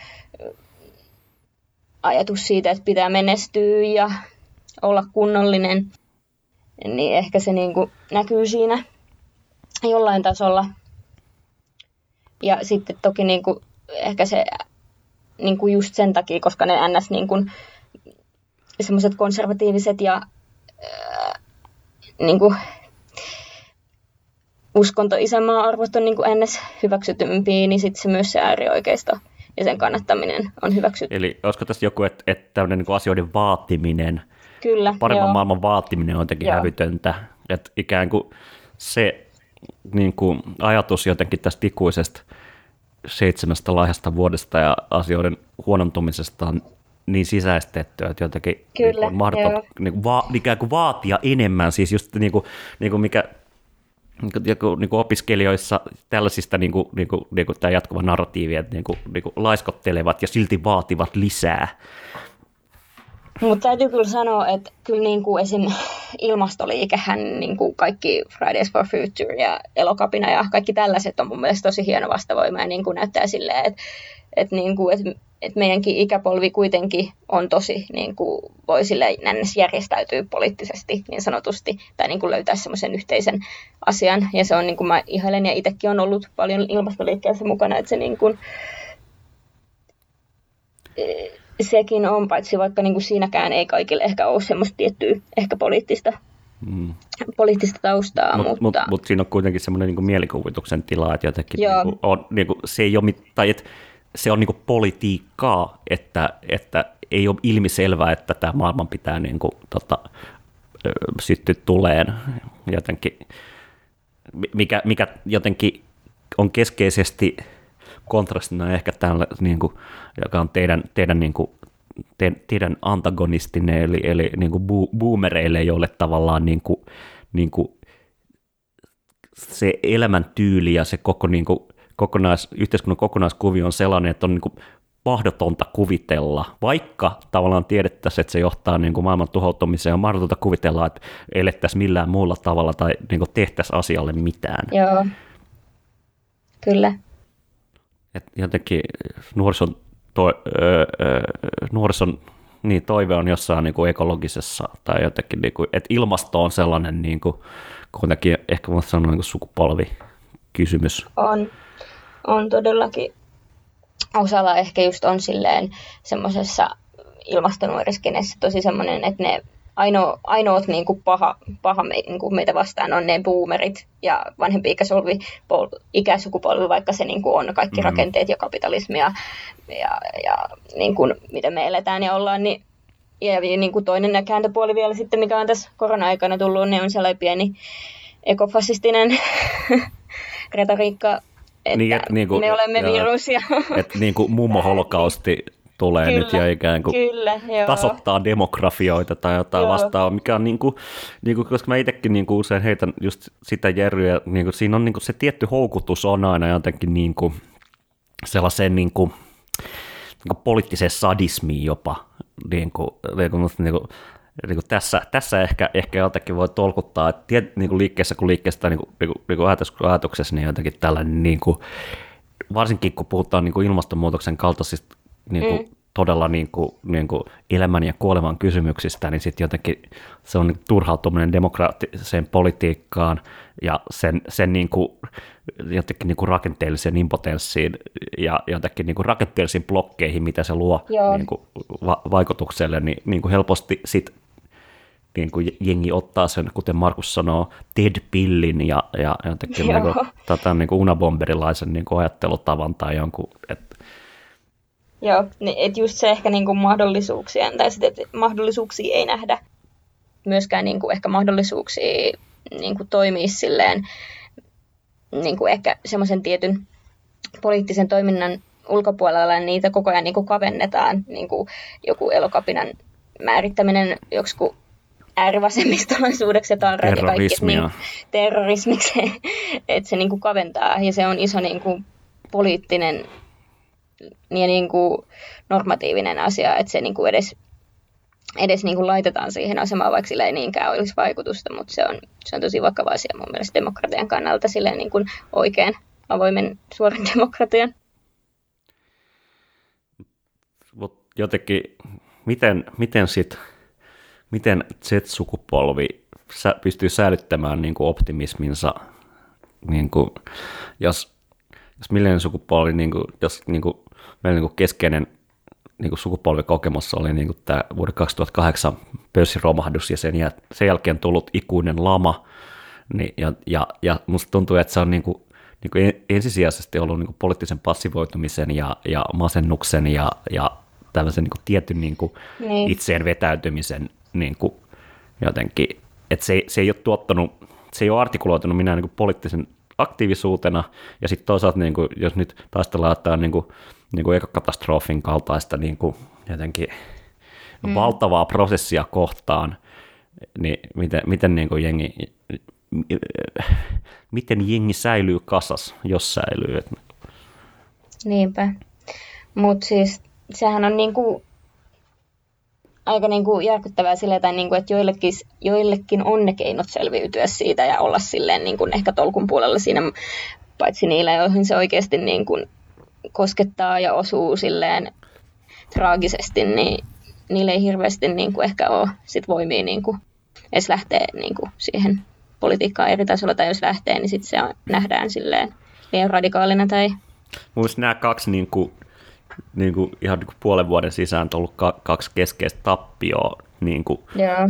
ajatus siitä, että pitää menestyä ja olla kunnollinen, niin ehkä se niin kuin näkyy siinä jollain tasolla. Ja sitten toki niin kuin ehkä se niin kuin just sen takia, koska ne ns. Niin kuin, semmoiset konservatiiviset ja ää, niin kuin, uskonto isänmaan arvot on niin kuin ns. hyväksytympiä, niin sitten se myös se äärioikeisto ja sen kannattaminen on hyväksytty. Eli olisiko tässä joku, että, että tämmöinen niin asioiden vaatiminen, Kyllä, paremman joo. maailman vaatiminen on jotenkin joo. hävytöntä, että ikään kuin se niin kuin ajatus jotenkin tästä ikuisesta seitsemästä laihasta vuodesta ja asioiden huonontumisesta on niin sisäistettyä, että jotenkin Kyllä, niin on mahdoton niin kuin va, ikään kuin vaatia enemmän, siis just niin kuin, niin kuin mikä niin kuin, niin kuin opiskelijoissa tällaisista niin kuin, niin kuin, niin kuin tämä jatkuva narratiivi, että niin kuin, niin kuin laiskottelevat ja silti vaativat lisää. Mutta täytyy kyllä sanoa, että kyllä niin kuin esim. ilmastoliikehän, niin kuin kaikki Fridays for Future ja Elokapina ja kaikki tällaiset on mun mielestä tosi hieno vastavoima ja niin kuin näyttää silleen, että, että, niin kuin, että, että meidänkin ikäpolvi kuitenkin on tosi, niin kuin voi sille järjestäytyy poliittisesti niin sanotusti tai niin kuin löytää semmoisen yhteisen asian ja se on niin kuin mä ihailen ja itsekin on ollut paljon ilmastoliikkeessä mukana, että se niin kuin, sekin on, paitsi vaikka niin kuin siinäkään ei kaikille ehkä ole semmoista tiettyä ehkä poliittista, mm. poliittista taustaa. Mut, mutta mut, mut siinä on kuitenkin semmoinen niin mielikuvituksen tila, että jotenkin niin kuin on, niin kuin, se ei ole mit, tai että se on niin kuin politiikkaa, että, että ei ole ilmiselvää, että tämä maailman pitää niin kuin, tota, syttyä tuleen jotenkin, mikä, mikä jotenkin on keskeisesti kontrastina ehkä tällä, niin kuin, joka on teidän, teidän, niin kuin, te, teidän antagonistinen, eli, eli niin kuin boomereille, joille tavallaan niin kuin, niin kuin, se elämäntyyli ja se koko niin kuin, kokonais, yhteiskunnan kokonaiskuvio on sellainen, että on niin kuin, mahdotonta kuvitella, vaikka tavallaan tiedettäisiin, että se johtaa niin kuin maailman tuhoutumiseen, on mahdotonta kuvitella, että elettäisiin millään muulla tavalla tai niin tehtäisiin asialle mitään. Joo, kyllä. Et jotenkin nuorison, to, öö, nuorison niin toive on jossain niin kuin ekologisessa tai jotenkin, niin kuin, että ilmasto on sellainen niin kuin, kuitenkin ehkä voisi sanoa niin sukupolvikysymys. On, on todellakin. Osalla ehkä just on silleen semmoisessa ilmastonuoriskenessä tosi semmoinen, että ne ainoa, ainoat niin kuin paha, paha me, niin kuin meitä vastaan on ne boomerit ja vanhempi ikäsukupolvi, pol, ikäsukupolvi vaikka se niin kuin on kaikki mm. rakenteet ja kapitalismia ja, ja niin kuin, miten me eletään ja ollaan, niin ja niin kuin toinen kääntöpuoli vielä sitten, mikä on tässä korona-aikana tullut, niin on sellainen pieni ekofasistinen (laughs) retoriikka, että niin, et, niin kuin, me olemme ja, virus. Ja... Että niin kuin mummo holokausti tulee kyllä, nyt ja ikään kuin kyllä, joo. tasoittaa demografioita tai jotain joo. vastaavaa, mikä on niin kuin, niin kuin, koska mä itsekin niin kuin usein heitän just sitä järryä, niin kuin, siinä on niin kuin, se tietty houkutus on aina jotenkin niin kuin, sellaiseen niin kuin, niin kuin poliittiseen sadismiin jopa, niin kuin, niin kuin, niin kuin, niin kuin tässä, tässä ehkä, ehkä jotenkin voi tolkuttaa, että tiet, niin kuin liikkeessä kuin liikkeessä tai niin kuin, niin kuin, niin kuin ajatuksessa, niin jotenkin tällainen, niin kuin, varsinkin kun puhutaan niin kuin ilmastonmuutoksen kaltaisista niin kuin, mm. todella niin kuin, niin kuin elämän ja kuoleman kysymyksistä, niin sitten jotenkin se on turhautuminen demokraattiseen politiikkaan ja sen, sen niin kuin, jotenkin niin kuin rakenteelliseen impotenssiin ja jotenkin niin kuin rakenteellisiin blokkeihin, mitä se luo niin kuin va- vaikutukselle, niin, niin kuin helposti sit niin kuin jengi ottaa sen, kuten Markus sanoo, Ted-pillin ja, ja jotenkin niin kuin, tota, niin kuin unabomberilaisen niin kuin ajattelutavan tai jonkun, että Joo, niin että just se ehkä niin kuin mahdollisuuksia, tai sitten, että mahdollisuuksia ei nähdä, myöskään niin kuin ehkä mahdollisuuksia niin kuin toimia silleen, niin kuin ehkä semmoisen tietyn poliittisen toiminnan ulkopuolella, niin niitä koko ajan niin kuin kavennetaan, niin kuin joku elokapinan määrittäminen joksikin äärivasemmistolaisuudeksi ja tarrat ja kaikki, niin, terrorismiksi, (laughs) että se niin kuin kaventaa ja se on iso niin kuin poliittinen ja niin kuin normatiivinen asia, että se niin kuin edes, edes niin kuin laitetaan siihen asemaan, vaikka sillä ei niinkään olisi vaikutusta, mutta se on, se on tosi vakava asia mun mielestä demokratian kannalta silleen niin kuin oikein avoimen suoran demokratian. Mut jotenkin, miten, miten sit, miten Z-sukupolvi pystyy säilyttämään niin kuin optimisminsa, niin kuin, jos, jos millinen sukupolvi, niin kuin, jos niin kuin, meillä niin kuin keskeinen niin kuin sukupolvikokemus oli niin kuin tämä vuoden 2008 pörssiromahdus ja sen, jäl- sen jälkeen tullut ikuinen lama. Niin, ja, ja, ja musta tuntuu, että se on niin kuin, niin kuin ensisijaisesti ollut niin kuin poliittisen passivoitumisen ja, ja masennuksen ja, ja tällaisen niin kuin tietyn niin kuin niin. itseen vetäytymisen niin kuin jotenkin, että se, se ei ole tuottanut, se ei ole artikuloitunut minä niin kuin poliittisen aktiivisuutena, ja sitten toisaalta, niin kuin, jos nyt taistellaan että niin kuin, niin kuin ekokatastrofin kaltaista niin kuin jotenkin mm. valtavaa prosessia kohtaan, niin miten, miten niin kuin jengi, miten jengi säilyy kasas, jos säilyy? Niinpä. Mutta siis sehän on niinku aika niinku järkyttävää sille, että, niinku, että joillekin, joillekin on ne keinot selviytyä siitä ja olla silleen niinku ehkä tolkun puolella siinä, paitsi niillä, joihin se oikeasti niinku koskettaa ja osuu silleen traagisesti, niin niille ei hirveästi niin kuin ehkä ole sit voimia niin kuin edes lähteä niin kuin siihen politiikkaan eri tasolla, tai jos lähtee, niin sitten se on, nähdään silleen liian radikaalina. Tai... Mielestäni nämä kaksi niin kuin, niin kuin ihan niin kuin puolen vuoden sisään on ollut kaksi keskeistä tappioa niin kuin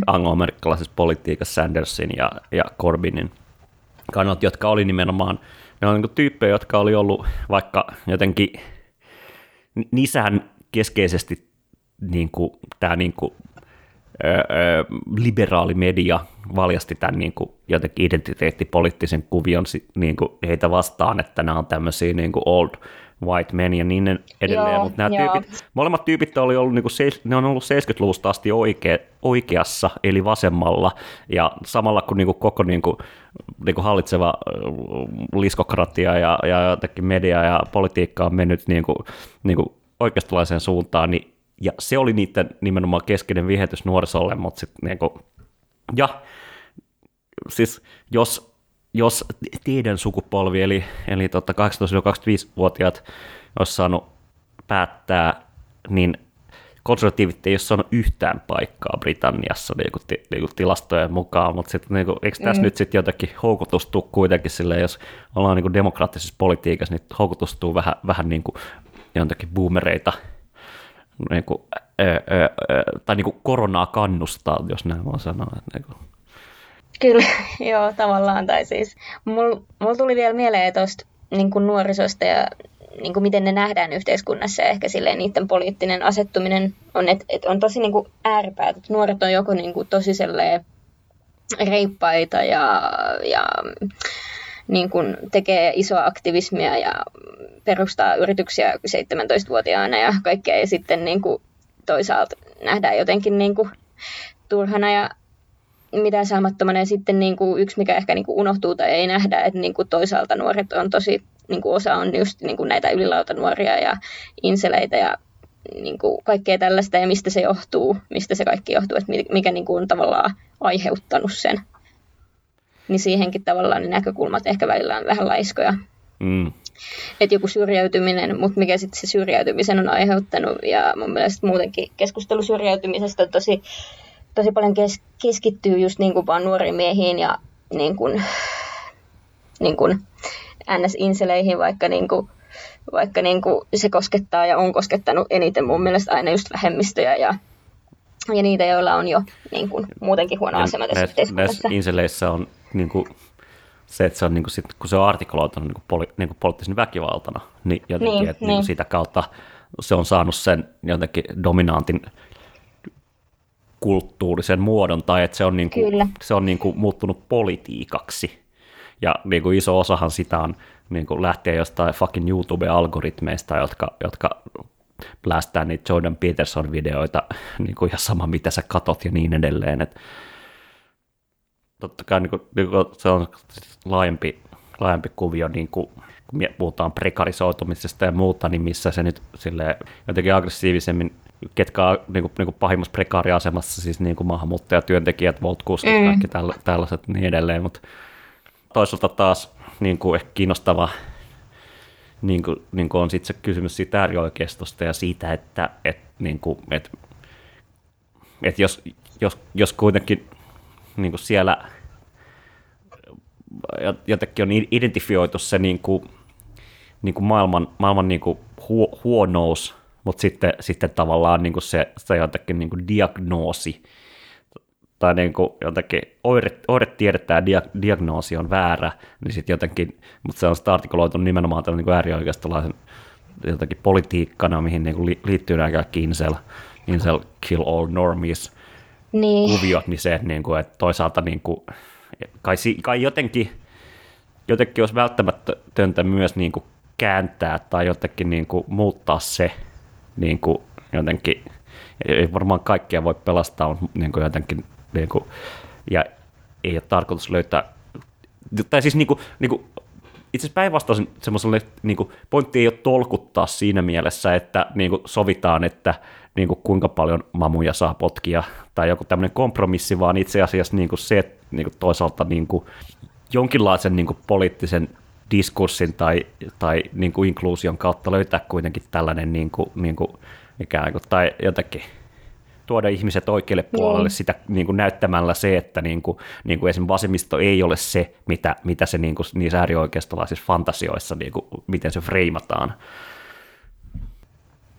anglo-amerikkalaisessa politiikassa Sandersin ja, ja Corbynin kannalta, jotka oli nimenomaan – ne on niin tyyppejä, jotka oli ollut vaikka jotenkin, niissähän keskeisesti niin kuin, tämä niin kuin, liberaali media valjasti tämän niin kuin, jotenkin identiteettipoliittisen kuvion niin kuin, heitä vastaan, että nämä on tämmöisiä niin kuin old white men ja niin edelleen, Joo, mutta nämä joo. tyypit, molemmat tyypit oli ollut, niin kuin, ne on ollut 70-luvusta asti oikea, oikeassa, eli vasemmalla, ja samalla kun niin kuin, koko niin kuin, niin kuin hallitseva äh, liskokratia ja, ja jotenkin media ja politiikka on mennyt niin kuin, niin kuin oikeistolaiseen suuntaan, niin ja se oli niiden nimenomaan keskeinen vihetys nuorisolle, mutta sitten niin kuin, ja siis jos, jos teidän sukupolvi, eli, eli tota 18-25-vuotiaat, olisi saanut päättää, niin konservatiivit ei ole saanut yhtään paikkaa Britanniassa niin kuin, niin kuin tilastojen mukaan, mutta sitten niin kuin, eikö tässä mm. nyt sitten jotenkin houkutustuu kuitenkin sille, jos ollaan niin kuin demokraattisessa politiikassa, niin houkutustuu vähän, vähän niin kuin jotakin boomereita niin kuin, ää, ää, ää, tai niin kuin koronaa kannustaa, jos näin voi sanoa. Että niin kuin, Kyllä, (laughs) joo, tavallaan. Tai siis, mulla mul tuli vielä mieleen tuosta niin nuorisosta ja niin kuin miten ne nähdään yhteiskunnassa ja ehkä silleen niiden poliittinen asettuminen on, että et on tosi niin kuin ääripäät. Et nuoret on joko niin kuin tosi reippaita ja, ja niin kuin tekee isoa aktivismia ja perustaa yrityksiä 17-vuotiaana ja kaikkea. Ja sitten niin kuin toisaalta nähdään jotenkin niin kuin turhana ja mitä saamattomana. Ja sitten niin kuin yksi, mikä ehkä niin kuin unohtuu tai ei nähdä, että niin kuin toisaalta nuoret on tosi, niin kuin osa on just niin kuin näitä ylilautanuoria ja inseleitä ja niin kuin kaikkea tällaista ja mistä se johtuu, mistä se kaikki johtuu, että mikä niin kuin on tavallaan aiheuttanut sen. Niin siihenkin tavallaan ne näkökulmat ehkä välillä on vähän laiskoja. mm, Että joku syrjäytyminen, mutta mikä sitten se syrjäytymisen on aiheuttanut. Ja mun mielestä muutenkin keskustelu syrjäytymisestä on tosi, tosi paljon kes- keskittyy just niin kuin vaan nuoriin miehiin ja niin kuin, niin kuin NS-inseleihin, vaikka, niin kuin, vaikka niin kuin se koskettaa ja on koskettanut eniten mun mielestä aina just vähemmistöjä ja, ja niitä, joilla on jo niin kuin, muutenkin huono ja asema tässä yhteiskunnassa. näissä inseleissä on niin kuin, se, että se on, niin kuin, sit, kun se on artikuloitunut niin kuin, poli, niin kuin poliittisen väkivaltana, niin jotenkin, Niin, että niin. niin. kuin sitä kautta se on saanut sen jotenkin dominantin kulttuurisen muodon, tai että se on, niin kuin, Kyllä. se on niin kuin, muuttunut politiikaksi. Ja niin kuin iso osahan sitä on niin kuin lähtee jostain fucking YouTube-algoritmeista, jotka, jotka plästää niitä Jordan Peterson-videoita, (laughs) niin kuin ihan sama mitä sä katot ja niin edelleen. Et totta kai niin kuin, niin kuin se on laajempi, laajempi kuvio, niin kuin, kun puhutaan prekarisoitumisesta ja muuta, niin missä se nyt sille jotenkin aggressiivisemmin, ketkä on niin kuin, niin kuin pahimmassa prekaariasemassa, siis niin kuin maahanmuuttajatyöntekijät, voltkustit, Mm. kaikki tällä, tällaiset niin edelleen, mutta toisaalta taas niin kuin ehkä kiinnostava niin kuin, niin kuin on sitten se kysymys siitä äärioikeistosta ja siitä, että et, niin kuin, et, et jos, jos, jos kuitenkin niin kuin siellä jotenkin on identifioitu se niin kuin, niin kuin maailman, maailman niin kuin huo, huonous, mutta sitten, sitten tavallaan niin kuin se, se jotenkin niin kuin diagnoosi tai niin kuin jotenkin oire, oire tiedetään ja dia, diagnoosi on väärä, niin sitten jotenkin, mutta se on sitä artikuloitu nimenomaan tällä niin äärioikeistolaisen jotenkin politiikkana, mihin niin kuin li, liittyy nämä kaikki incel, incel kill all normies Niin. kuviot, niin se, niin kuin, että toisaalta niin kuin, kai, kai jotenkin, jotenkin olisi välttämätöntä myös niin kuin kääntää tai jotenkin niin kuin muuttaa se niin kuin jotenkin, ei varmaan kaikkia voi pelastaa, mutta niin kuin jotenkin, niin kuin, ja ei ole tarkoitus löytää, tai siis niin kuin, niin kuin, itse asiassa päinvastoin semmoiselle niin kuin, pointti ei ole tolkuttaa siinä mielessä, että niin kuin, sovitaan, että niin kuin, kuinka paljon mamuja saa potkia tai joku tämmöinen kompromissi, vaan itse asiassa niin kuin se, että niin kuin, toisaalta niin kuin, jonkinlaisen niin kuin, poliittisen diskurssin tai, tai niin kuin inkluusion kautta löytää kuitenkin tällainen niin kuin, niin kuin, ikään kuin, tai jotenkin tuoda ihmiset oikealle puolelle Niin. sitä niin kuin näyttämällä se, että niin kuin, niin kuin esimerkiksi vasemmisto ei ole se, mitä, mitä se niin kuin, niissä äärioikeistolaisissa fantasioissa, niin kuin, miten se freimataan.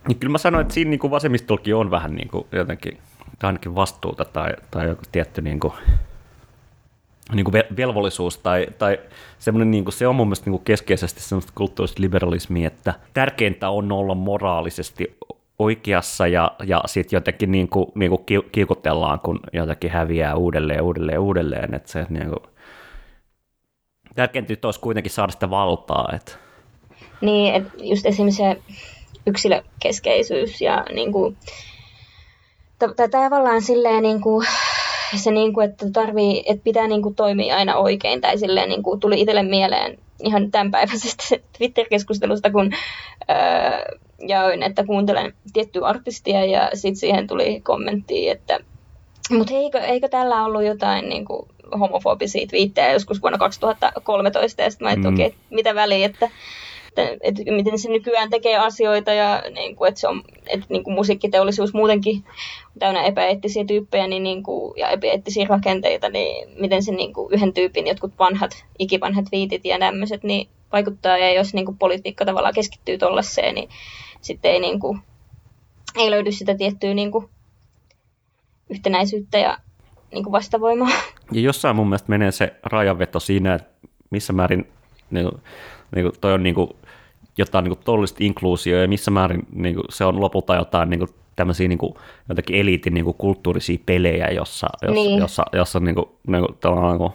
Niin kyllä mä sanoin, että siinä niin kuin vasemmistollakin on vähän niin kuin jotenkin tai ainakin vastuuta tai, tai joku tietty niin kuin, niin kuin ve- velvollisuus tai, tai semmoinen, niin kuin, se on mun mielestä niin kuin keskeisesti semmoista kulttuurista liberalismia, että tärkeintä on olla moraalisesti oikeassa ja, ja sitten jotenkin niin kuin, niin kuin kiukutellaan, kun jotenkin häviää uudelleen, uudelleen, uudelleen, että se niin kuin, tärkeintä olisi kuitenkin saada sitä valtaa. Että. Niin, että just esimerkiksi se yksilökeskeisyys ja niin kuin, t- tavallaan silleen niin kuin, se, niin kuin, että, tarvii, että pitää niin kuin, toimia aina oikein, tai silleen niin kuin, tuli itselle mieleen ihan tämänpäiväisestä (laughs) Twitter-keskustelusta, kun öö, jaoin, että kuuntelen tiettyä artistia, ja sitten siihen tuli kommentti, että mutta eikö, eikö tällä ollut jotain niin kuin, homofobisia twiittejä joskus vuonna 2013, ja sitten mä mm. okei, okay, mitä väliä, että että, miten se nykyään tekee asioita ja niin kuin, että, se on, että niin kuin musiikkiteollisuus muutenkin on täynnä epäeettisiä tyyppejä niin, niin kuin, ja epäeettisiä rakenteita, niin miten se niin kuin, yhden tyypin jotkut vanhat, ikivanhat viitit ja tämmöiset niin vaikuttaa ja jos niin kuin, politiikka tavallaan keskittyy tollaiseen, niin sitten ei, niin kuin, ei löydy sitä tiettyä niin kuin, yhtenäisyyttä ja niin kuin vastavoimaa. Ja jossain mun mielestä menee se rajanveto siinä, että missä määrin niin niin toi on niin kuin, jotain niin tollista inkluusioa ja missä määrin niin kuin, se on lopulta jotain niin kuin, tämmöisiä niin kuin, jotenkin eliitin niin kuin, kulttuurisia pelejä, jossa, jos, niin. jossa, jossa niin kuin, niin kuin, niin kuin,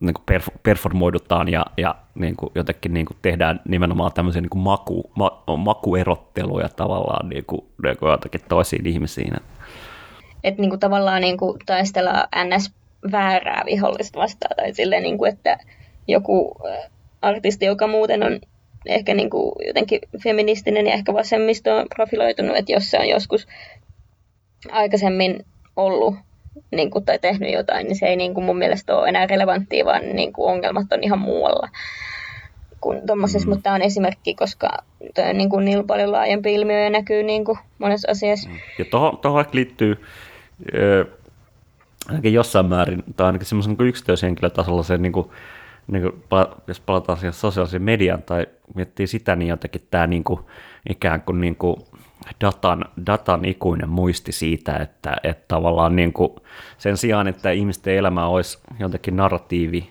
niin kuin performoidutaan ja, ja niin kuin jotenkin niin kuin tehdään nimenomaan tämmöisiä niin kuin maku, ma, makuerotteluja tavallaan niin kuin, niin kuin jotenkin toisiin ihmisiin. Että niin kuin tavallaan niin kuin taistellaan ns. väärää vihollista vastaan tai silleen, niin kuin, että joku artisti, joka muuten on ehkä niin kuin jotenkin feministinen ja ehkä vasemmisto on profiloitunut, että jos se on joskus aikaisemmin ollut niin kuin, tai tehnyt jotain, niin se ei niin kuin mun mielestä ole enää relevanttia, vaan niin kuin ongelmat on ihan muualla kuin tuommoisessa, mm. mutta tämä on esimerkki, koska tämä on niin, kuin niin paljon laajempi ilmiö ja näkyy niin kuin monessa asiassa. Mm. Ja tuohon, tuohon liittyy äh, ainakin jossain määrin, tai ainakin semmoisen niin yksityishenkilötasolla se niin kuin, niin kuin, jos palataan siihen sosiaalisen median tai miettii sitä, niin jotenkin tämä niin kuin, ikään kuin, niin kuin datan, datan ikuinen muisti siitä, että, että tavallaan niin kuin sen sijaan, että ihmisten elämä olisi jotenkin narratiivi,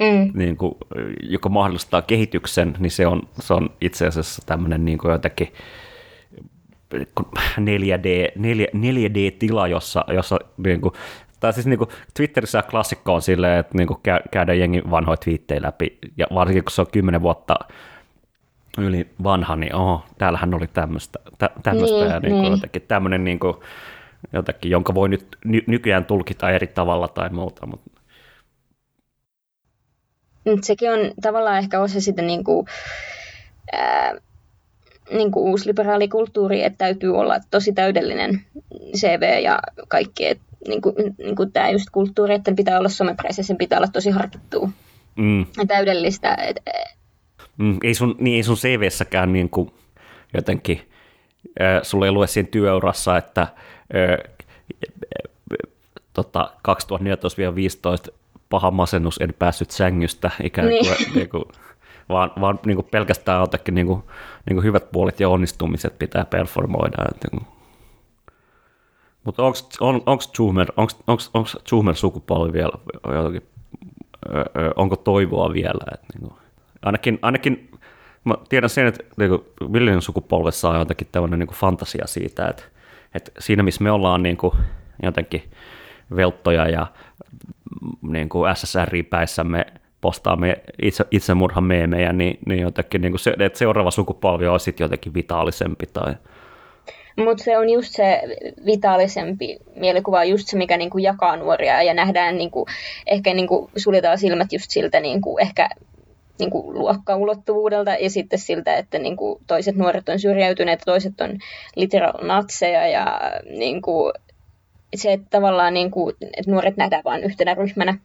mm. niin kuin, joka mahdollistaa kehityksen, niin se on, se on itse asiassa tämmöinen niin kuin jotenkin 4D, 4, 4D-tila, jossa, jossa niin kuin tai siis niin kuin Twitterissä klassikko on silleen, että niin kuin käydä jengin vanhoja twiittejä läpi, ja varsinkin kun se on kymmenen vuotta yli vanha, niin oho, täällähän oli tämmöistä, tä, tämmöistä niin, ja niin kuin niin. jotenkin tämmöinen niin kuin, jotenkin, jonka voi nyt ny, nykyään tulkita eri tavalla tai muuta. Mutta... Sekin on tavallaan ehkä osa sitä niin kuin, ää, niin kuin uusliberaali kulttuuri, että täytyy olla tosi täydellinen CV ja kaikki, että niin kuin, niin kuin tämä just kulttuuri, että pitää olla somepreissa, sen pitää olla tosi harkittua mm. ja täydellistä. Et, mm, ei, sun, niin ei sun CV-säkään niin kuin jotenkin, äh, sulla ei lue siinä työurassa, että äh, tota, 2014-2015 paha masennus, en päässyt sängystä ikään kuin, niin. niin kuin vaan, vaan niin kuin pelkästään jotenkin niin kuin, niin kuin hyvät puolet ja onnistumiset pitää performoida. Mutta onko Zoomer, sukupolvi vielä jotenkin, onko toivoa vielä? Et, niin kuin, ainakin, ainakin mä tiedän sen, että niin Viljan sukupolvessa on jotenkin tämmöinen niin fantasia siitä, että, että siinä missä me ollaan niin kuin, jotenkin velttoja ja niin kuin SSR-päissämme postaamme itse, itsemurhan meemejä, niin, niin jotenkin niin kuin se, että seuraava sukupolvi on sitten jotenkin vitaalisempi tai, mutta se on just se vitaalisempi mielikuva, just se, mikä niinku jakaa nuoria ja nähdään, niinku, ehkä niinku suljetaan silmät just siltä niinku, ehkä niinku luokkaulottuvuudelta ja sitten siltä, että niinku toiset nuoret on syrjäytyneet, toiset on literal natseja ja niinku, se, että tavallaan niinku, että nuoret nähdään vain yhtenä ryhmänä.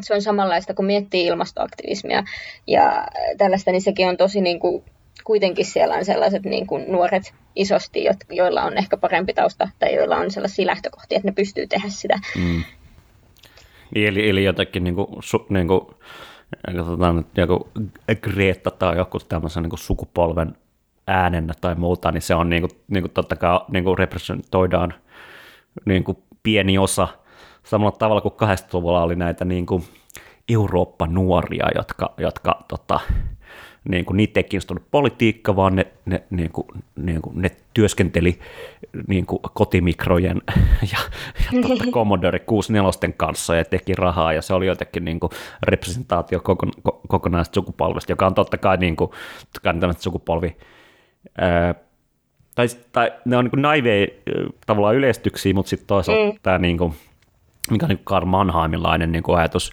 Se on samanlaista, kun miettii ilmastoaktivismia ja tällaista, niin sekin on tosi niinku, kuitenkin siellä on sellaiset niin kuin nuoret isosti, joilla on ehkä parempi tausta tai joilla on sellaisia lähtökohtia, että ne pystyy tehdä sitä. Mm. Eli, eli jotenkin niin kuin, su, niin kuin, katsotaan, että joku Greta tai joku tämmöisen niin kuin sukupolven äänenä tai muuta, niin se on niin kuin, niin kuin totta kai niin kuin representoidaan niin kuin pieni osa samalla tavalla kuin 80-luvulla oli näitä niin kuin Eurooppa-nuoria, jotka, jotka tota, niin kuin, niitä ei kiinnostunut politiikka, vaan ne, ne, niin kuin, niin kuin, ne työskenteli niin kuin kotimikrojen (laughs) ja, ja totta (laughs) Commodore 64 kanssa ja teki rahaa, ja se oli jotenkin niin kuin representaatio koko, kokonaisesta sukupolvesta, joka on totta kai, niin kuin, totta kai tämmöistä sukupolvi, ää, tai, tai ne on niin naiveja tavallaan yleistyksiä, mutta sitten toisaalta mm. tämä, niin kuin, mikä on niin Karl Mannheimilainen niin kuin ajatus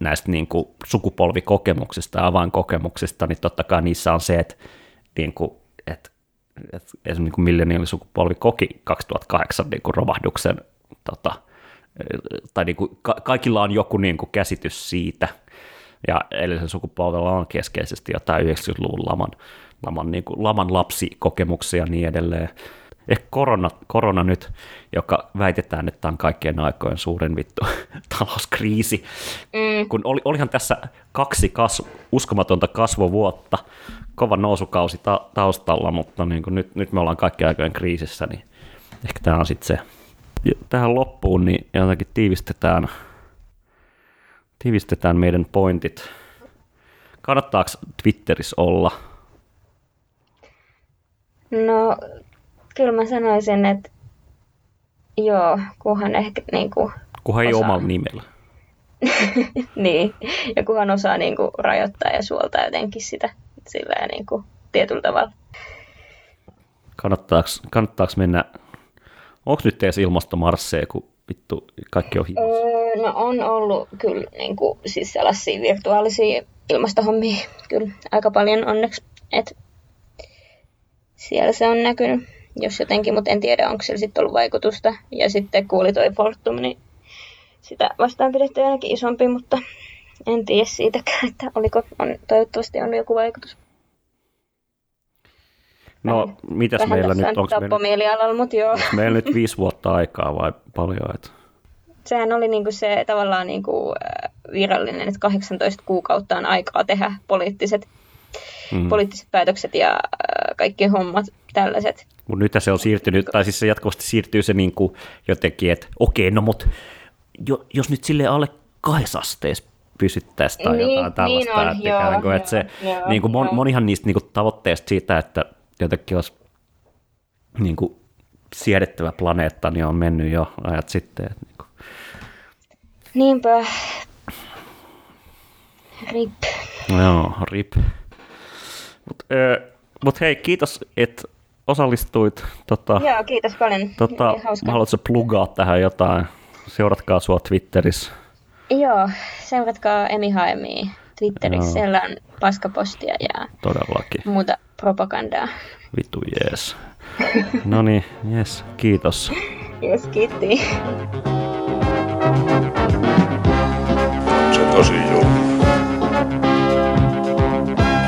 näistä niin kuin sukupolvikokemuksista ja avainkokemuksista, niin totta kai niissä on se, että, niin kuin, että, että esimerkiksi niin sukupolvi koki 2008 niin kuin romahduksen, tota, tai niin kuin, ka- kaikilla on joku niin kuin käsitys siitä, ja edellisen sukupolvella on keskeisesti jotain 90-luvun laman, laman, niin kuin, laman lapsikokemuksia ja niin edelleen ehkä korona, korona nyt, joka väitetään, että on kaikkien aikojen suurin vittu (laughs) talouskriisi, mm. kun oli, olihan tässä kaksi kasv, uskomatonta kasvovuotta, kova nousukausi ta, taustalla, mutta niin kuin nyt, nyt me ollaan kaikkien aikojen kriisissä, niin ehkä tämä on sitten se. Ja tähän loppuun niin jotenkin tiivistetään, tiivistetään meidän pointit. Kannattaako Twitterissä olla? No kyllä mä sanoisin, että joo, kunhan ehkä niin kuin Kunhan ei omalla nimellä. (laughs) niin, ja kunhan osaa niin kuin, rajoittaa ja suoltaa jotenkin sitä sillä niin kuin, tietyllä tavalla. Kannattaako, kannattaako mennä, onko nyt edes ilmastomarsseja, kun vittu kaikki on himossa? Öö, no on ollut kyllä niin kuin, siis sellaisia virtuaalisia ilmastohommia kyllä aika paljon onneksi, että siellä se on näkynyt jos jotenkin, mutta en tiedä, onko sillä sitten ollut vaikutusta. Ja sitten kuuli toi Fortum, niin sitä vastaan pidetty ainakin isompi, mutta en tiedä siitäkään, että oliko, on, toivottavasti on joku vaikutus. No, Vähän mitäs meillä nyt, onko meillä, mutta joo. meillä nyt viisi vuotta aikaa vai paljon? Että... Sehän oli niinku se tavallaan niinku virallinen, että 18 kuukautta on aikaa tehdä poliittiset, mm. poliittiset päätökset ja kaikki hommat tällaiset. Mutta nyt se on siirtynyt, tai siis se jatkuvasti siirtyy se niin kuin jotenkin, että okei, no mutta jo, jos nyt sille alle kahdessa asteessa pysyttäisiin tai niin, jotain tällaista, niin on, että, joo, niin kuin, että se, joo, niin kuin mon, monihan niistä niin kuin tavoitteista siitä, että jotenkin olisi niin kuin siedettävä planeetta, niin on mennyt jo ajat sitten. Että niin kuin. Niinpä. Rip. Joo, rip. Mutta mut hei, kiitos, että osallistuit. Tota, Joo, kiitos paljon. Tota, haluatko plugaa tähän jotain? Seuratkaa sua Twitterissä. Joo, seuratkaa Emi Haemi Twitterissä. Joo. Siellä on paskapostia ja Todellakin. muuta propagandaa. Vitu jees. no niin, jes, kiitos. Jes, kiitti. Se tosi julma.